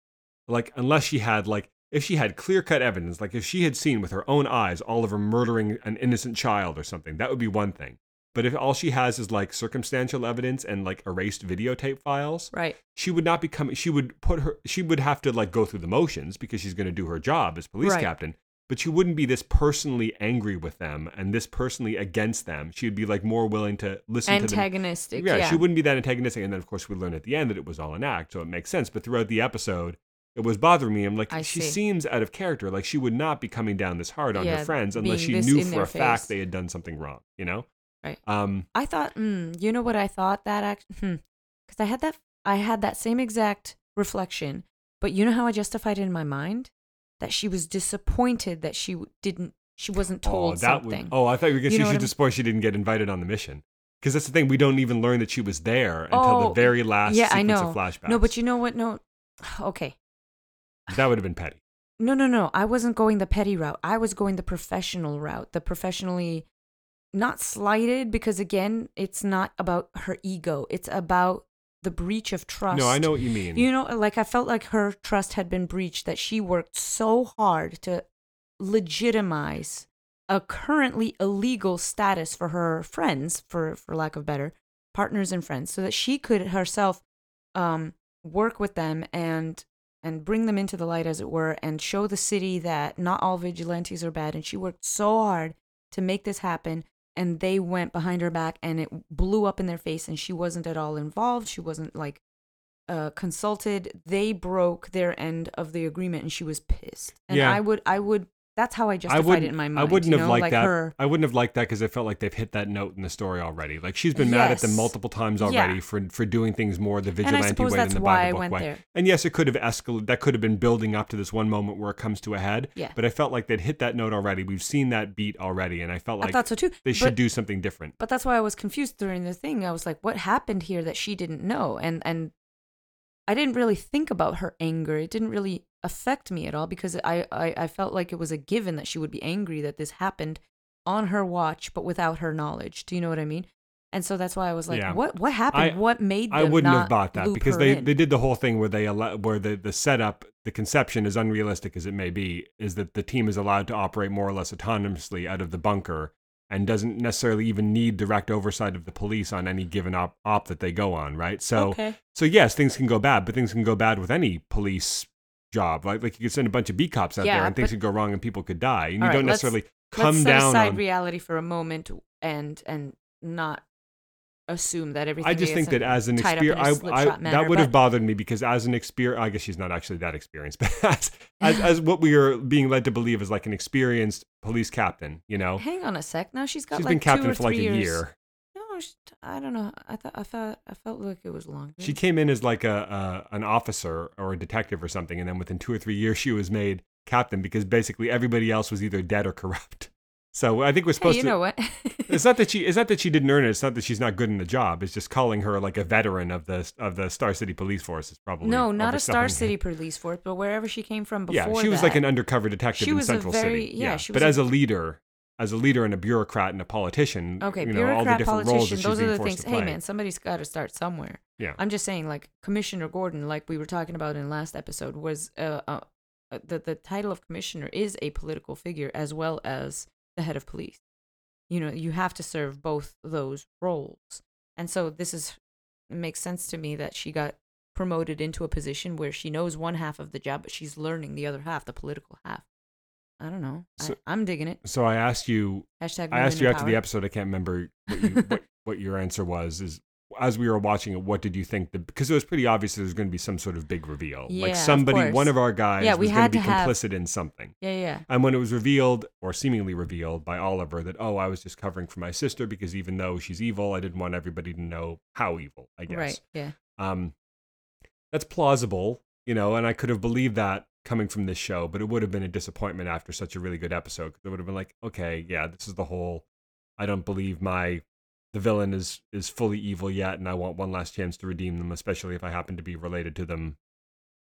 like unless she had like if she had clear cut evidence, like if she had seen with her own eyes Oliver murdering an innocent child or something, that would be one thing. But if all she has is like circumstantial evidence and like erased videotape files, right. she would not be coming she would put her she would have to like go through the motions because she's going to do her job as police Right. captain but she wouldn't be this personally angry with them and this personally against them she'd be like more willing to listen to them Antagonistic. yeah, Yeah. she wouldn't be that antagonistic and then of course we learn at the end that it was all an act so it makes sense but throughout the episode it was bothering me i'm like I she see. seems out of character like she would not be coming down this hard on her friends unless she knew for a fact they had done something wrong you know Right. um I thought, mm, you know what I thought that act, hmm, because I had that, I had that same exact reflection. But you know how I justified it in my mind that she was disappointed that she didn't, she wasn't told oh, that something. Would, oh, I thought you were going to You say know she I'm- disappointed she didn't get invited on the mission. Because that's the thing, we don't even learn that she was there until Oh, the very last yeah, I sequence know. of flashbacks. No, but you know what? No, (sighs) okay. that would have been petty. (sighs) No, no, no. I wasn't going the petty route. I was going the professional route, the professionally not slighted because again, it's not about her ego. It's about the breach of trust. No, I know what you mean. You know, like I felt like her trust had been breached that she worked so hard to legitimize a currently illegal status for her friends, for for lack of better, partners and friends, so that she could herself um, work with them and and bring them into the light, as it were, and show the city that not all vigilantes are bad. And she worked so hard to make this happen, and they went behind her back, and it blew up in their face, and she wasn't at all involved. She wasn't like uh, consulted. They broke their end of the agreement, and she was pissed. And Yeah. I would, I would. That's how I I justified wouldn't. it in my mind. I wouldn't have know? liked like that. Her, I wouldn't have liked that because I felt like they've hit that note in the story already. Like she's been mad at them multiple times Yeah. already for for doing things more the vigilante way than the I book way. there. And yes, it could have escalated. That could have been building up to this one moment where it comes to a head. Yeah. But I felt like they'd hit that note already. We've seen that beat already, and I felt like I thought so too. they but, should do something different. But that's why I was confused during the thing. I was like, what happened here that she didn't know? And and I didn't really think about her anger. It didn't really affect me at all because I, I, I felt like it was a given that she would be angry that this happened on her watch, but without her knowledge. Do you know what I mean? And so that's why I was like, Yeah. what what happened? I- what made them I wouldn't have bought that because they, in? they did the whole thing where they allow, where the, the setup, the conception, as unrealistic as it may be, is that the team is allowed to operate more or less autonomously out of the bunker and doesn't necessarily even need direct oversight of the police on any given op, op that they go on, right? So okay. so yes, things can go bad, but things can go bad with any police job. Like like you could send a bunch of B cops out Yeah, there and things but- could go wrong and people could die. And you right, don't let's- necessarily Let's come set down aside on reality for a moment and and not assume that everything. I just think that as an tied up in a experience, I, I, manner, that would have bothered me because as an experience, I guess she's not actually that experienced, (laughs) but as, as, (laughs) as what we are being led to believe is like an experienced police captain, you know, Hang on a sec. Now she's got she's like been captain two or for like a years. year. I don't know. I thought I thought I felt like it was long. She came in as like a, a an officer or a detective or something, and then within two or three years, she was made captain because basically everybody else was either dead or corrupt. (laughs) So I think we're Hey, supposed you to. know what? It's not that (laughs) she. It's not that she didn't earn it. It's not that she's not good in the job. It's just calling her like a veteran of the of the Star City Police Force is probably no, not a Star. City police force, but wherever she came from before. Yeah, she was like an undercover detective She in was a Central very- City. yeah, she but a- as a leader, as a leader and a bureaucrat and a politician, Okay, you know, all the bureaucrat, different roles that politician. Those are the things. Hey, man, somebody's got to start somewhere. Yeah. I'm just saying, like Commissioner Gordon, like we were talking about in last episode, was uh, uh, uh, the the title of commissioner is a political figure as well as the head of police. You know, you have to serve both those roles, and so this is it makes sense to me that she got promoted into a position where she knows one half of the job, but she's learning the other half, the political half. I don't know. So- I, I'm digging it. So I asked you Hashtag I asked you after the episode. I can't remember what, you, (laughs) what, what your answer was. Is as we were watching it, what did you think? The, because it was pretty obvious there was going to be some sort of big reveal. Yeah, like somebody, course. one of our guys, Yeah, was going to be to have- complicit in something. Yeah, yeah. And when it was revealed, or seemingly revealed by Oliver, that oh, I was just covering for my sister because even though she's evil, I didn't want everybody to know how evil. I guess. Right. Yeah. Um, that's plausible, you know, and I could have believed that coming from this show, but it would have been a disappointment after such a really good episode because it would have been like, okay, yeah, this is the whole. I don't believe my the villain is is fully evil yet, and I want one last chance to redeem them, especially if I happen to be related to them.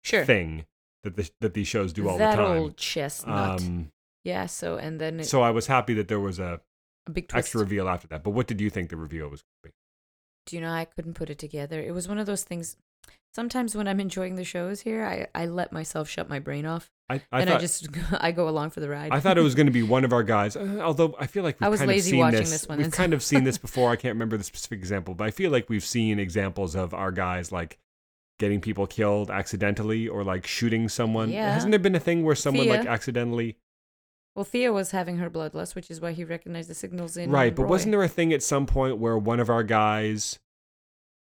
Sure. Thing that the, that these shows do all that the time. old chestnut. Um, yeah. So and then it, so I was happy that there was a a big twist. extra reveal after that. But what did you think the reveal was going to be? Do you know I couldn't put it together? It was one of those things. Sometimes when I'm enjoying the shows here, I, I let myself shut my brain off, I, I and thought I just (laughs) I go along for the ride. I thought it was going to be one of our guys. (laughs) uh, although I feel like we've I was kind lazy of seen watching this. this one, We've (laughs) kind of seen this before. I can't remember the specific example, but I feel like we've seen examples of our guys like getting people killed accidentally or like shooting someone. Yeah. Hasn't there been a thing where someone like accidentally? well, Thea was having her bloodlust, which is why he recognized the signals in right, but Roy. wasn't there a thing at some point where one of our guys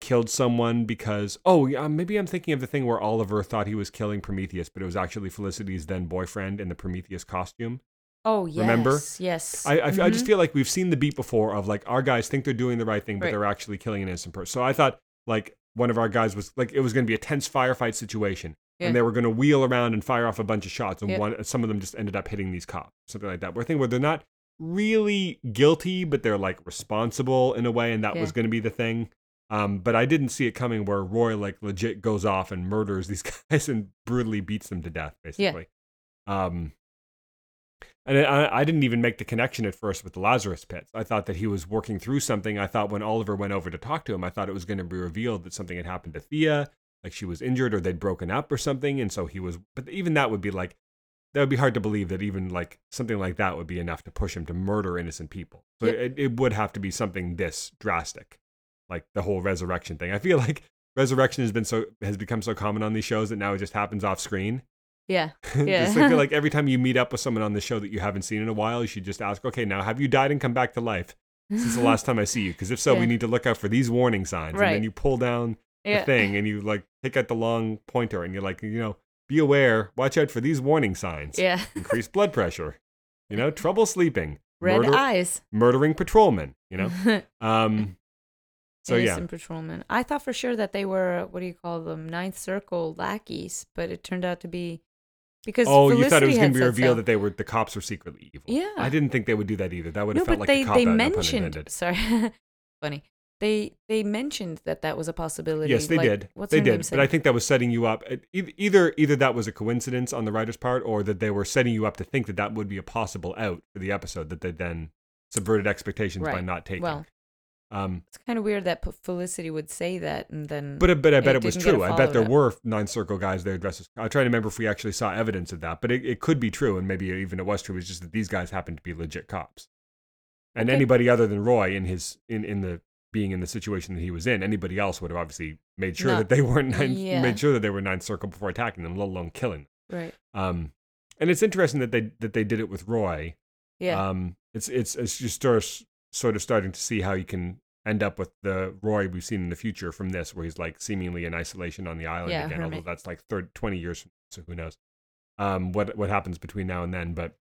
killed someone because oh yeah maybe I'm thinking of the thing where Oliver thought he was killing Prometheus, but it was actually Felicity's then boyfriend in the Prometheus costume. Oh yes, remember? Yes. I, I, I just Mhm. feel like we've seen the beat before of like our guys think they're doing the right thing, but Right. they're actually killing an innocent person. So I thought like one of our guys was like it was going to be a tense firefight situation, Yeah. and they were going to wheel around and fire off a bunch of shots, and Yeah. one some of them just ended up hitting these cops, something like that. Where I think where they're not really guilty, but they're like responsible in a way, and that Yeah. was going to be the thing. Um, but I didn't see it coming where Roy like legit goes off and murders these (laughs) guys and brutally beats them to death, basically. Um, and I, I didn't even make the connection at first with the Lazarus pits. I thought that he was working through something. I thought when Oliver went over to talk to him, I thought it was going to be revealed that something had happened to Thea, like she was injured or they'd broken up or something. And so he was, but even that would be like, that would be hard to believe that even like something like that would be enough to push him to murder innocent people. So Yep. it, it would have to be something this drastic, like the whole resurrection thing. I feel (laughs) like resurrection has been so has become so common on these shows that now it just happens off screen. yeah. (laughs) Just, Yeah. I feel (laughs) like every time you meet up with someone on the show that you haven't seen in a while, you should just ask, okay, now have you died and come back to life since the last time I see you? Because if so, we need to look out for these warning signs. Right. And then you pull down the thing, and you like take out the long pointer, and you're like, you know, be aware, watch out for these warning signs. Yeah. Increased blood pressure, you know, trouble sleeping, Red murder- eyes. murdering patrolmen, you know. Um, so yeah, Innocent patrolmen. I thought for sure that they were what do you call them, Ninth Circle lackeys, but it turned out to be because oh, you thought it was going to be revealed so. that they were the cops were secretly evil. Yeah. I didn't think they would do that either. That would no, have felt but like they a cop they out, mentioned. Sorry, (laughs) funny. They they mentioned that that was a possibility. Yes, they like, did. What's they did, but? I think that was setting you up. Either either that was a coincidence on the writer's part, or that they were setting you up to think that that would be a possible out for the episode that they then subverted expectations by not taking. Well, um, it's kind of weird that Felicity would say that and then. but I- but I bet it it, was true. I bet there up. were nine circle guys there dressed as. I'm trying to remember if we actually saw evidence of that, but it, it could be true, and maybe even it was true. It's just that these guys happened to be legit cops, and Okay. anybody other than Roy in his in in the being in the situation that he was in, anybody else would have obviously made sure Not- that they weren't nine, yeah. made sure that they were nine circle before attacking them, let alone killing them. right. Um, and it's interesting that they that they did it with Roy. Yeah. Um, it's it's it's just sort of starting to see how you can end up with the Roy we've seen in the future from this, where he's like seemingly in isolation on the island Yeah, again. hermit. Although that's like 30, 20 years, from, so who knows? Um, what what happens between now and then? But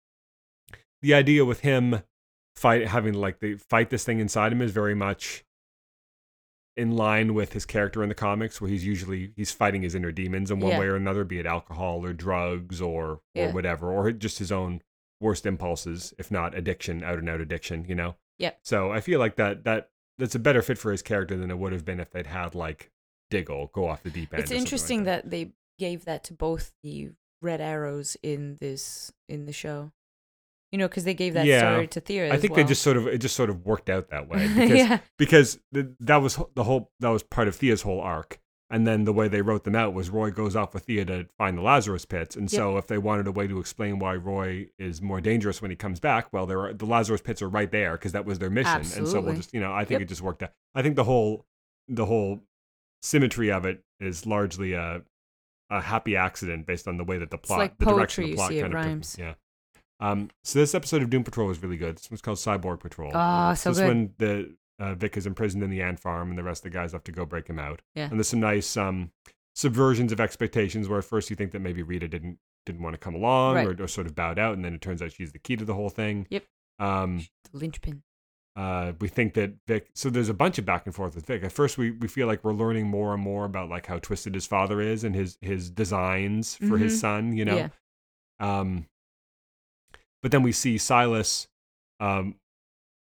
the idea with him fight having like the fight this thing inside him is very much in line with his character in the comics where he's usually he's fighting his inner demons in one Yeah. way or another be it alcohol or drugs or or Yeah. whatever or just his own worst impulses if not addiction out and out addiction you know Yep. so i feel like that that that's a better fit for his character than it would have been if they'd had like diggle go off the deep end it's something like interesting that. they gave that to both the red arrows in this in the show. You know, because they gave that Yeah. story to Thea. I think well. they just sort of it just sort of worked out that way (laughs) because yeah. because the, that was the whole that was part of Thea's whole arc. And then the way they wrote them out was Roy goes off with Thea to find the Lazarus pits. And so if they wanted a way to explain why Roy is more dangerous when he comes back, well, there are, the Lazarus pits are right there because that was their mission. And so we'll just you know I think Yep. it just worked out. I think the whole the whole symmetry of it is largely a a happy accident based on the way that the plot, like the direction of the plot kind of took- rhymes. yeah. Um, so this episode of Doom Patrol was really good. This one's called Cyborg Patrol. Ah, so this good. when the uh, Vic is imprisoned in the ant farm, and the rest of the guys have to go break him out. Yeah. And there's some nice um, subversions of expectations where at first you think that maybe Rita didn't didn't want to come along Right. or, or sort of bowed out, and then it turns out she's the key to the whole thing. Yep. Um, The linchpin. uh, we think that Vic. So there's a bunch of back and forth with Vic. At first, we, we feel like we're learning more and more about like how twisted his father is and his his designs for his Mhm. son. You know. Yeah. Um, but then we see Silas um,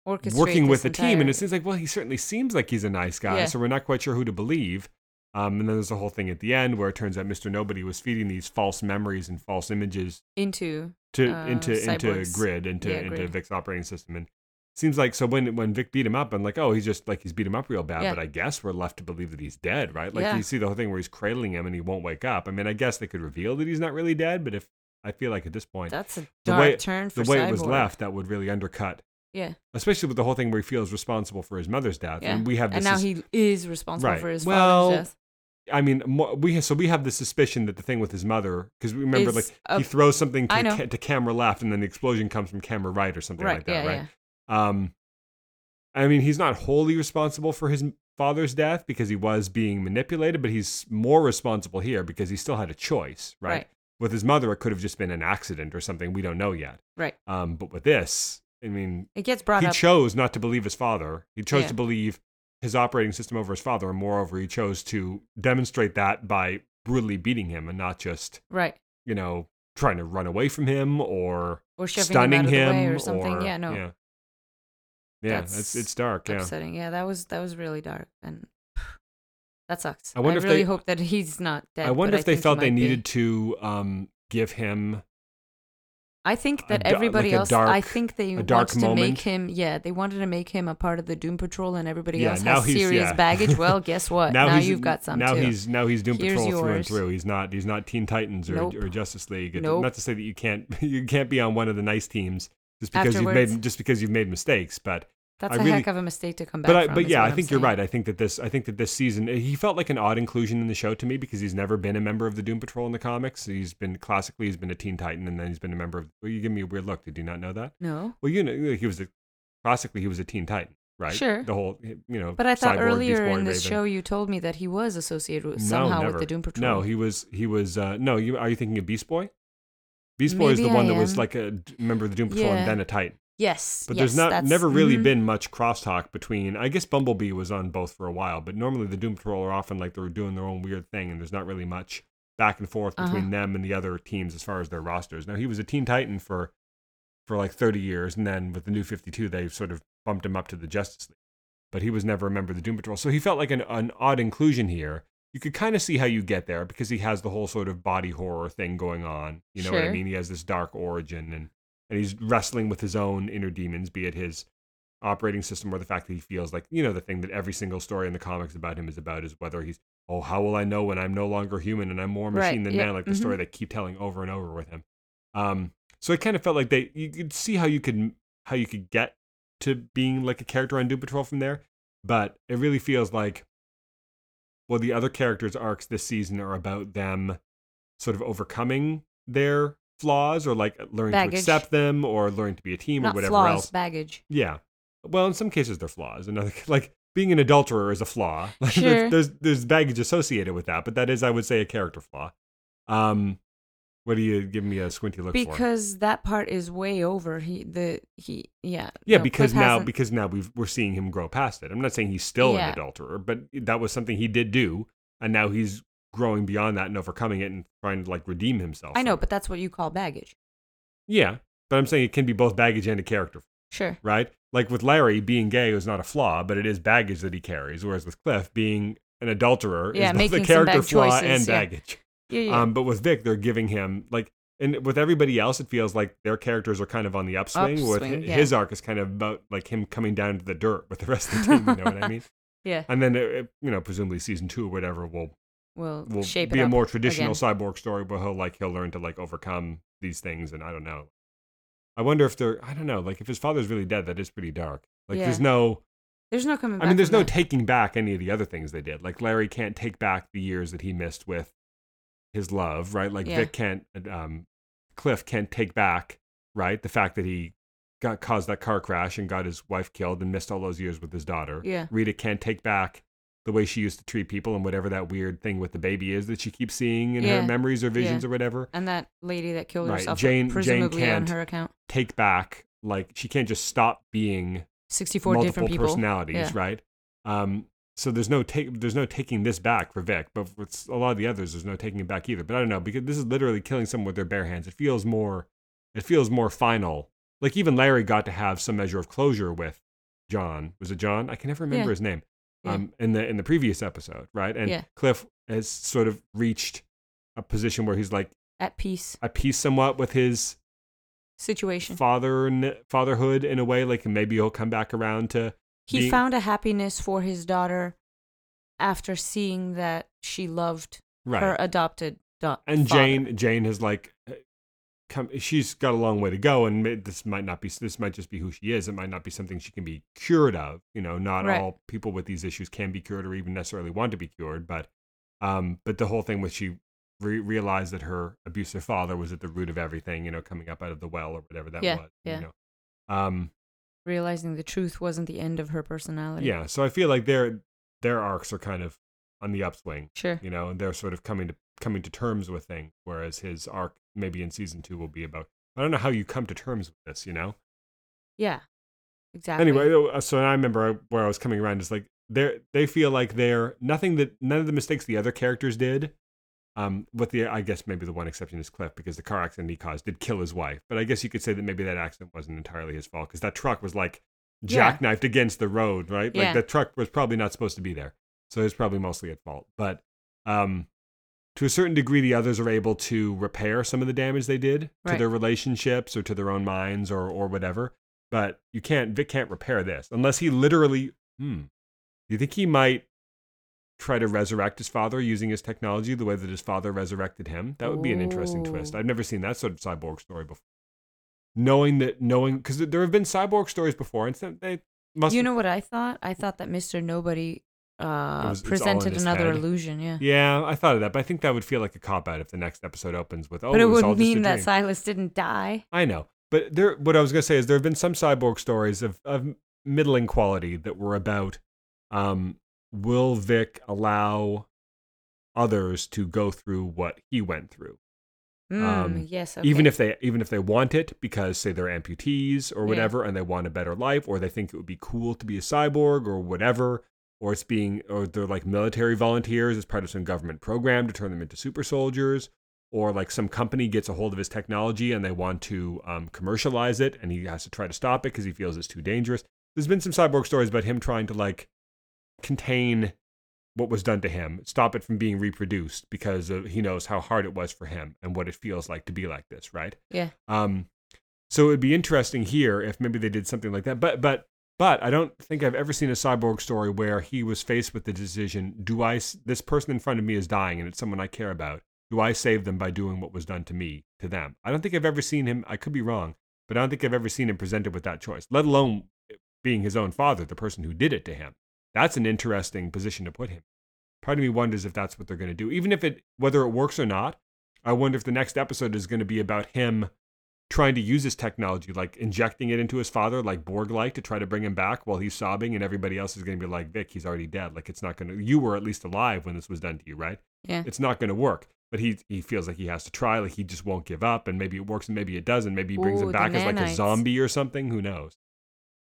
working with the team, and it seems like well, he certainly seems like he's a nice guy. Yeah. So we're not quite sure who to believe. Um, and then there's the whole thing at the end where it turns out Mr. Nobody was feeding these false memories and false images into to uh, into into Cyborg's- grid into yeah, into Grid. Vic's operating system and seems like so when when Vic beat him up I'm like oh he's just like he's beat him up real bad Yeah. but I guess we're left to believe that he's dead right like you see the whole thing where he's cradling him and he won't wake up I mean I guess they could reveal that he's not really dead but if I feel like at this point that's a dark way- turn for the way it was left that would really undercut Yeah. especially with the whole thing where he feels responsible for his mother's death Yeah. and we have this and now sus- he is responsible Right. for his Well, father's death. I mean we so we have the suspicion that the thing with his mother because we remember like a- he throws something to, ca- to camera left and then the explosion comes from camera right or something right. like that yeah. right Yeah. Um, I mean, he's not wholly responsible for his father's death because he was being manipulated, but he's more responsible here because he still had a choice, right? Right. With his mother, it could have just been an accident or something. We don't know yet. Right. Um, but with this, I mean, It gets brought he up. chose not to believe his father. He chose Yeah. to believe his operating system over his father, and moreover, he chose to demonstrate that by brutally beating him and not just, right. you know, trying to run away from him or Or stunning him him or something. or- yeah. No. yeah. Yeah, That's it's it's dark. Yeah, upsetting. Yeah, that was that was really dark, and (sighs) that sucks. I wonder if really they- hope that he's not dead. I wonder if they felt they be. needed to um, give him. I think that da- everybody like else. I think they wanted to moment. make him. Yeah, they wanted to make him a part of the Doom Patrol, and everybody Yeah, else now has serious yeah. baggage. (laughs) Well, guess what? Now, he's, you've got some Now too. he's now he's Doom Here's Patrol through and through. He's not he's not Teen Titans or, Nope. or Justice League. Nope. Not to say that you can't (laughs) you can't be on one of the nice teams just because Afterwards. you've made just because you've made mistakes. But That's I a really- heck of a mistake to come back but I, from. but yeah, I think you're right. I think that this I think that this season he felt like an odd inclusion in the show to me because he's never been a member of the Doom Patrol in the comics. He's been classically he's been a Teen Titan and then he's been a member of. Well, you give me a weird look. Did you not know that? No. Well, you know he was a classically he was a Teen Titan. right? Sure. The whole, you know. But I thought Cyborg, earlier in this Raven. show you told me that he was associated with, somehow never. with the Doom Patrol. No, he was he was uh no, you are you thinking of Beast Boy? Beast Boy is the one I that was like a member of the Doom Patrol Yeah. and then a Titan. Yes, But yes, there's not never really mhm. been much crosstalk between I guess Bumblebee was on both for a while, but normally the Doom Patrol are often like they're doing their own weird thing and there's not really much back and forth between Uh-huh. them and the other teams as far as their rosters. Now he was a Teen Titan for for like 30 years and then with the new 52 they sort of bumped him up to the Justice League. But he was never a member of the Doom Patrol. So he felt like an, an odd inclusion here. You could kind of see how you get there because he has the whole sort of body horror thing going on. You know what I mean? He has this dark origin and and he's wrestling with his own inner demons, be it his operating system or the fact that he feels like you know the thing that every single story in the comics about him is about is whether he's oh how will I know when I'm no longer human and I'm more Right, machine than yep, man like the mhm. story they keep telling over and over with him. Um, so it kind of felt like they you could see how you could how you could get to being like a character on Doom Patrol from there, but it really feels like well the other characters' arcs this season are about them sort of overcoming their flaws or like learning Baggage. to accept them or learning to be a team not or whatever flaws, else. baggage. Yeah. Well, in some cases they're flaws. Another like being an adulterer is a flaw. (laughs) Like, Sure. there's, there's baggage associated with that, but that is I would say a character flaw. Um what do you give me a squinty look for? Because that part is way over. He the he yeah. Yeah, no, because Cliff now hasn't- because now we've, we're seeing him grow past it. I'm not saying he's still Yeah. an adulterer, but that was something he did do, and now he's growing beyond that and overcoming it and trying to like redeem himself. I know, but that's what you call baggage. yeah, but I'm saying it can be both baggage and a character Sure. right? Like with Larry, being gay is not a flaw, but it is baggage that he carries. Whereas with Cliff, being an adulterer Yeah, is both a character flaw choices, and yeah. baggage. Yeah, yeah. Um, but with Vic, they're giving him like, and with everybody else, it feels like their characters are kind of on the upswing. with Upswing, yeah. his arc is kind of about like him coming down to the dirt with the rest of the team. You know what I (laughs) mean? yeah. And then, it, it- you know, presumably season two or whatever will We'll, will shape be a more traditional again. cyborg story where he'll like he'll learn to like overcome these things and I don't know. I wonder if they're I don't know, like if his father's really dead, that is pretty dark. Like there's no There's no coming back. I mean there's no that. taking back any of the other things they did. Like Larry can't take back the years that he missed with his love, right? Like Yeah. Vic can't um Cliff can't take back, right? The fact that he got caused that car crash and got his wife killed and missed all those years with his daughter. Yeah. Rita can't take back the way she used to treat people and whatever that weird thing with the baby is that she keeps seeing in Yeah. her memories or visions Yeah. or whatever. And that lady that killed Right, herself, Jane- Jane presumably on can't- her account. Take back like she can't just stop being 64 multiple different people. personalities, Yeah. right? Um, so there's no take, there's no taking this back for Vic, but with a lot of the others, there's no taking it back either. But I don't know because this is literally killing someone with their bare hands. It feels more, it feels more final. Like even Larry got to have some measure of closure with John. Was it John? I can never remember his name. Yeah. Um, in the in the previous episode, right? And Yeah. Cliff has sort of reached a position where he's like At peace at peace somewhat with his situation. father fatherhood in a way. Like maybe he'll come back around to He being- found a happiness for his daughter after seeing that she loved right. her adopted daughter. and Jane Jane has like come she's got a long way to go and this might not be this might just be who she is it might not be something she can be cured of you know not Right. all people with these issues can be cured or even necessarily want to be cured but um but the whole thing was she re- realized that her abusive father was at the root of everything you know coming up out of the well or whatever that Yeah, was yeah. you know um realizing the truth wasn't the end of her personality. yeah so i feel like their their arcs are kind of on the upswing Sure. you know, and they're sort of coming to coming to terms with things, whereas his arc maybe in season two will be about. I don't know how you come to terms with this, you know. Yeah. Exactly. Anyway, uh, so I remember where I was coming around is like they they feel like they're nothing that none of the mistakes the other characters did. Um, with the I guess maybe the one exception is Cliff because the car accident he caused did kill his wife, but I guess you could say that maybe that accident wasn't entirely his fault because that truck was like Yeah. jackknifed against the road, right? Yeah. Like the truck was probably not supposed to be there, so it's probably mostly at fault. But um, to a certain degree, the others are able to repair some of the damage they did to their relationships or to their own minds or or whatever. But you can't Vic can't repair this unless he literally. Hmm. Do you think he might try to resurrect his father using his technology the way that his father resurrected him? That would be an interesting twist. I've never seen that sort of cyborg story before. Knowing that, knowing because there have been cyborg stories before, and they must. you know what I thought? I thought that Mr. Nobody uh, was- it's all in presented another head. illusion. Yeah. Yeah, I thought of that, but I think that would feel like a cop out if the next episode opens with, "Oh, but it all wouldn't mean that. Silas didn't die. I know, but there. What I was gonna say is there have been some cyborg stories of of middling quality that were about um, will Vic allow others to go through what he went through, Mm, um, yes. even if they even if they want it because say they're amputees or Yeah. whatever, and they want a better life, or they think it would be cool to be a cyborg or whatever, or it's being or they're like military volunteers as part of some government program to turn them into super soldiers. Or like some company gets a hold of his technology and they want to um, commercialize it, and he has to try to stop it because he feels it's too dangerous. There's been some cyborg stories about him trying to like contain what was done to him, stop it from being reproduced because of, he knows how hard it was for him and what it feels like to be like this, right? Yeah. Um, so it would be interesting here if maybe they did something like that. But but but I don't think I've ever seen a cyborg story where he was faced with the decision: Do I, this person in front of me is dying and it's someone I care about? Do I save them by doing what was done to me to them? I don't think I've ever seen him. I could be wrong, but I don't think I've ever seen him presented with that choice. Let alone being his own father, the person who did it to him. That's an interesting position to put him. Part of me wonders if that's what they're going to do. Even if it, whether it works or not, I wonder if the next episode is going to be about him trying to use his technology, like injecting it into his father, like Borg like, to try to bring him back while he's sobbing, and everybody else is going to be like, Vic, he's already dead. Like, it's not going to, you were at least alive when this was done to you, right? Yeah. It's not going to work. But he, he feels like he has to try, like he just won't give up, and maybe it works and maybe it doesn't. Maybe he brings Ooh, him back as like a nanites. zombie or something. Who knows?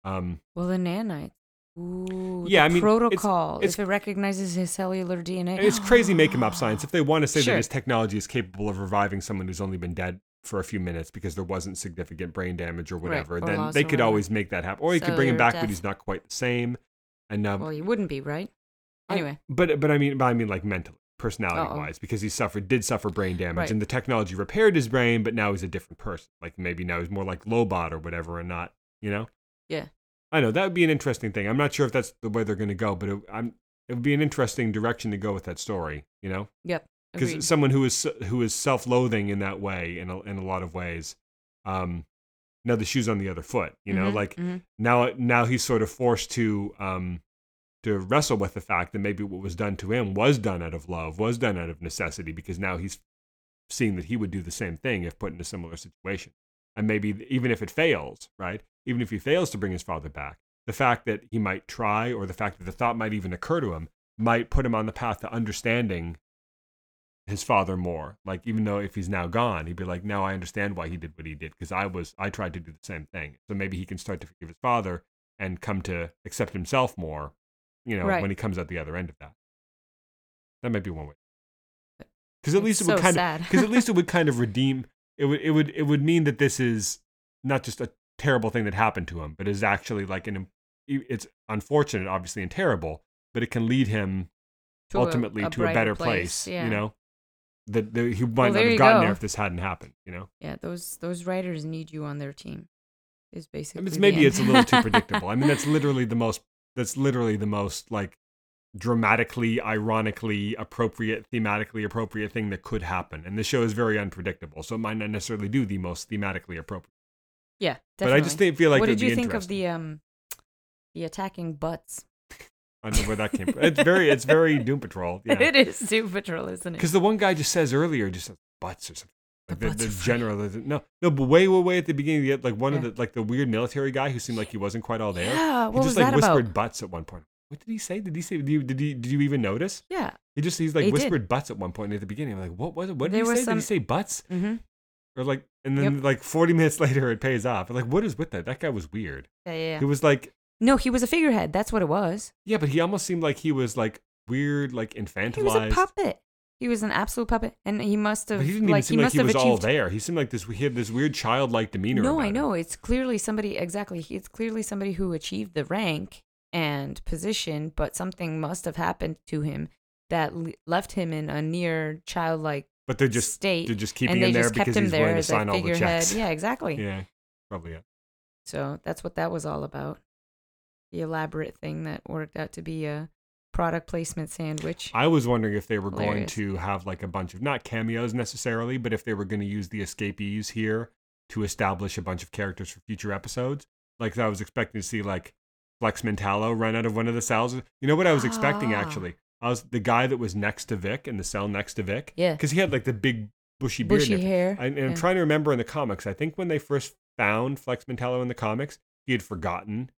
Um, Well, the nanites. Ooh, Yeah, the I mean, protocol. it's- if it recognizes his cellular DNA, it's crazy making up (gasps) science. If they want to say Sure. that his technology is capable of reviving someone who's only been dead for a few minutes because there wasn't significant brain damage or Right, whatever, or then they could always make that happen. Or you could bring him back, death. but he's not quite the same. And um, well, he wouldn't be right. I- Anyway, but but I mean, but I mean like mentally, personality Uh-oh. wise, because he suffered did suffer brain damage, Right. and the technology repaired his brain, but now he's a different person. Like maybe now he's more like Lobot or whatever, and not you know. Yeah. I know that would be an interesting thing. I'm not sure if that's the way they're going to go, but it, I'm it would be an interesting direction to go with that story. You know. yep. Because someone who is who is self-loathing in that way in a, in a lot of ways um now the shoe's on the other foot you know? Mhm, like mhm. now now he's sort of forced to um to wrestle with the fact that maybe what was done to him was done out of love was done out of necessity because now he's seeing that he would do the same thing if put in a similar situation. And maybe even if it fails right? Even if he fails to bring his father back the fact that he might try or the fact that the thought might even occur to him might put him on the path to understanding his father more. Like even though if he's now gone, he'd be like, now I understand why he did what he did because I was I tried to do the same thing. So maybe he can start to forgive his father and come to accept himself more. You know, Right. when he comes out the other end of that. That might be one way. Because at least It's it would kind sad. of because at least it would (laughs) kind of redeem. It would it would it would mean that this is not just a terrible thing that happened to him, but is actually like an. It's unfortunate, obviously, and terrible, but it can lead him To a- ultimately to a better place, Yeah. you know that that he might Well, not have gotten go. there if this hadn't happened you know Yeah, those those writers need you on their team. Is I basically mean, it's, the maybe it's a little too (laughs) predictable i mean that's literally the most that's literally the most like dramatically ironically appropriate thematically appropriate thing that could happen and this show is very unpredictable so it might not necessarily do the most thematically appropriate yeah, but i just definitely. think, feel like what did you think of the um the attacking butts? I don't know where that came from it's very it's very (laughs) doom patrol yeah it is Doom Patrol, isn't it? because the one guy just says earlier just says butts or something The Like the, butts the general, no, no, but way, way, way at the beginning, the- like one of the, like the weird military guy who seemed like he wasn't quite all there. Yeah, what he just was like that whispered about? butts at one point. What did he say? Did he say? Did you, did you, did you even notice? Yeah. He just he's like He did. whispered butts at one point at the beginning. I'm like, what was it? What did There he say? Did he say butts? Mm-hmm. Or like, and then like 40 minutes (laughs) later, it pays off. I'm like, what is with that? That guy was weird. Yeah, yeah, yeah. He was like, No, he was a figurehead. That's what it was. yeah, but he almost seemed like he was like weird, like infantilized. He was a puppet. He was an absolute puppet, and he must have But he didn't even like seem he like he was achieved. all there. He seemed like this. He had this weird childlike demeanor. no, I him. know. It's clearly somebody exactly. It's clearly somebody who achieved the rank and position, but something must have happened to him that le- left him in a near childlike But they're just state. they're just keeping him there because him he's there willing to sign all the figurehead. checks. Yeah, exactly. (laughs) Yeah, probably. Yeah. So that's what that was all about. The elaborate thing that worked out to be a product placement sandwich. I was wondering if they were going to have like a bunch of not cameos necessarily, but if they were going to use the escapees here to establish a bunch of characters for future episodes. Like I was expecting to see like Flex Mentallo run out of one of the cells. You know what I was expecting Ah. actually? I was the guy that was next to Vic in the cell next to Vic. Yeah. Because he had like the big bushy beard. Bushy everything. hair. I, and I'm trying to remember in the comics. I think when they first found Flex Mentallo in the comics, he had forgotten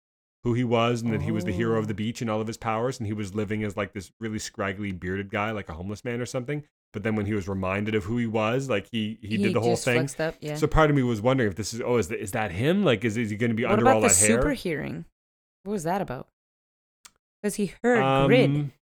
who he was and that he was the hero Oh. of the beach and all of his powers and he was living as like this really scraggly bearded guy like a homeless man or something but then when he was reminded of who he was like he he, did the whole thing Up, yeah. so part of me was wondering if this is oh is, that is that him like is, is he going to be what under about all the that hair super hearing? What was that about? Because he heard grid. Um,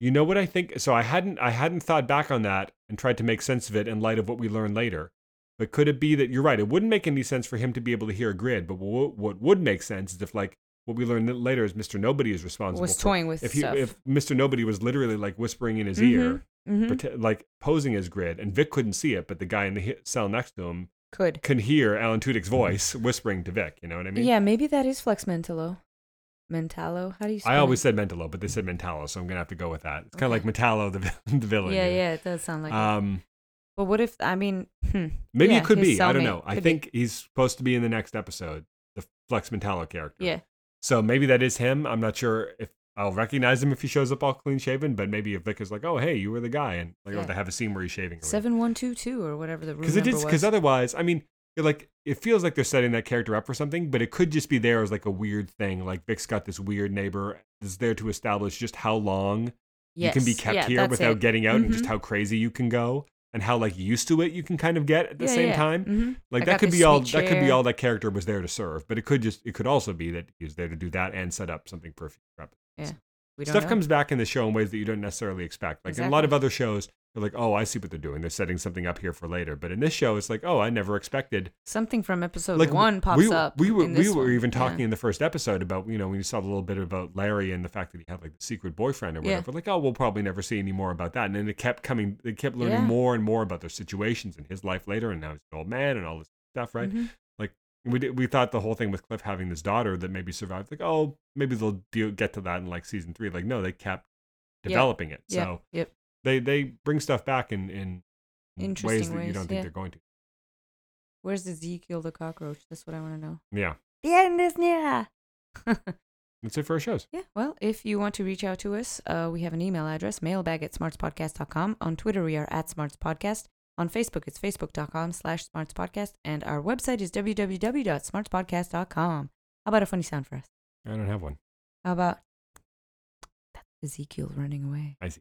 You know what I think? So I hadn't I hadn't thought back on that and tried to make sense of it in light of what we learned later. But could it be that you're right? It wouldn't make any sense for him to be able to hear a grid. But what, what would make sense is if like what we learned later is Mr. Nobody is responsible. Was for, toying with if he stuff. if Mr. Nobody was literally like whispering in his ear, Mhm. prete- like posing as grid, and Vic couldn't see it, but the guy in the cell next to him Could. can hear Alan Tudyk's voice (laughs) whispering to Vic. You know what I mean? yeah, maybe that is Flex Mentalo. Mentalo? How do you spell I always it? said Mentalo, but they said Mentalo, so I'm gonna have to go with that. It's kind of like Metallo, the (laughs) the villain. Yeah, you yeah, it does sound like it. Um, But what if, I mean, hmm. maybe Yeah, it could be. I don't cellmate know. I could be. think he's supposed to be in the next episode, the Flex Metallo character. Yeah. So maybe that is him. I'm not sure if I'll recognize him if he shows up all clean shaven, but maybe if Vic is like, "Oh, hey, you were the guy," and like, Yeah. oh, they have a scene where he's shaving. or 7122 or whatever the because it is because otherwise i mean like it feels like they're setting that character up for something but it could just be there as like a weird thing like vic's got this weird neighbor that's there to establish just how long you can be kept yeah, here without it. getting out and just Mhm. how crazy you can go and how like used to it you can kind of get at the Yeah, same yeah. time Mhm. like I that could be all sweet that could be all that character was there to serve but it could just it could also be that he was there to do that and set up something for a future episode We don't stuff know. comes back in the show in ways that you don't necessarily expect. Like in a lot of other shows, they're like, "Oh, I see what they're doing. They're setting something up here for later." But in this show, it's like, "Oh, I never expected." Something from episode like one pops we, up. We were we were one. even Yeah. talking in the first episode about you know when you saw a little bit about Larry and the fact that he had like the secret boyfriend or Yeah. whatever. Like, oh, we'll probably never see any more about that. And then it kept coming. They kept learning Yeah. more and more about their situations and his life later, and now he's an old man and all this stuff, right? Mhm. we did, we thought the whole thing with Cliff having this daughter that maybe survived, like oh maybe they'll get to that in like season three. Like no, they kept Yeah. developing it. Yeah. So Yep. They they bring stuff back in in ways Interesting that you don't think yeah. they're going to. Where's Ezekiel the cockroach? That's what I want to know. Yeah, The end is near. (laughs) that's it for our shows. Yeah, well, if you want to reach out to us, uh, we have an email address, mailbag at smartspodcast.com. On Twitter, we are at smartspodcast. On Facebook, it's facebook.com slash smartspodcast. And our website is www.smartspodcast.com. How about a funny sound for us? I don't have one. How about that's Ezekiel running away? I see.